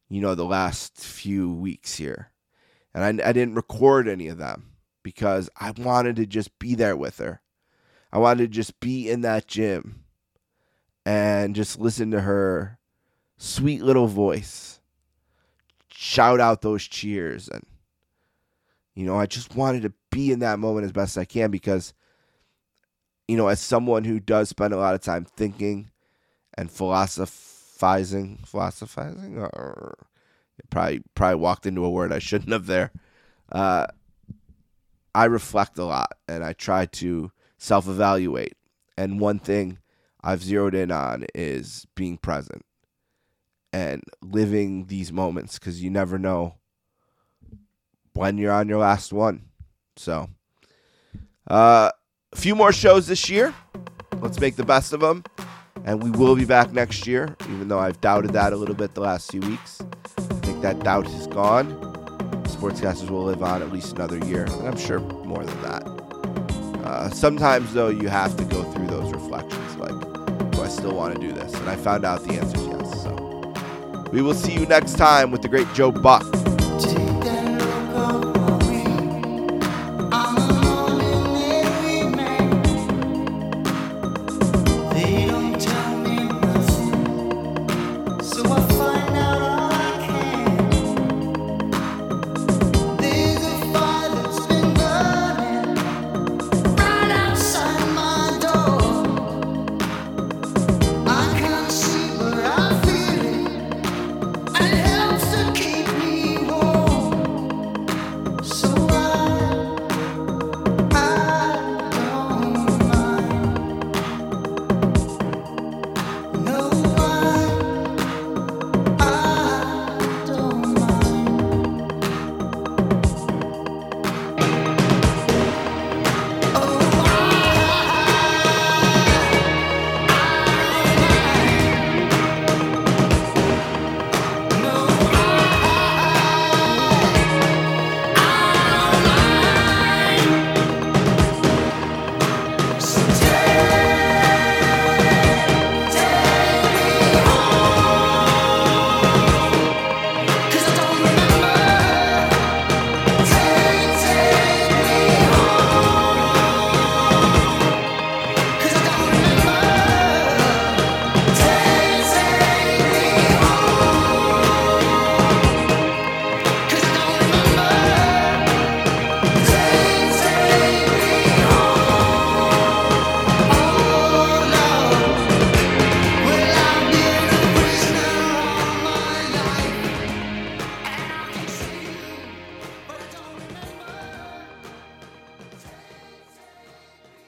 you know, the last few weeks here and I, I didn't record any of them because I wanted to just be there with her. I wanted to just be in that gym and just listen to her sweet little voice shout out those cheers and you know I just wanted to be in that moment as best I can because you know as someone who does spend a lot of time thinking and philosophizing philosophizing or probably probably walked into a word I shouldn't have there. Uh, I reflect a lot and I try to self evaluate. And one thing I've zeroed in on is being present and living these moments because you never know when you're on your last one. So, uh, a few more shows this year. Let's make the best of them. And we will be back next year, even though I've doubted that a little bit the last few weeks. I think that doubt is gone. Sportscasters will live on at least another year, and I'm sure more than that. Uh, sometimes, though, you have to go through those reflections like, do I still want to do this? And I found out the answer is yes. So we will see you next time with the great Joe Buck.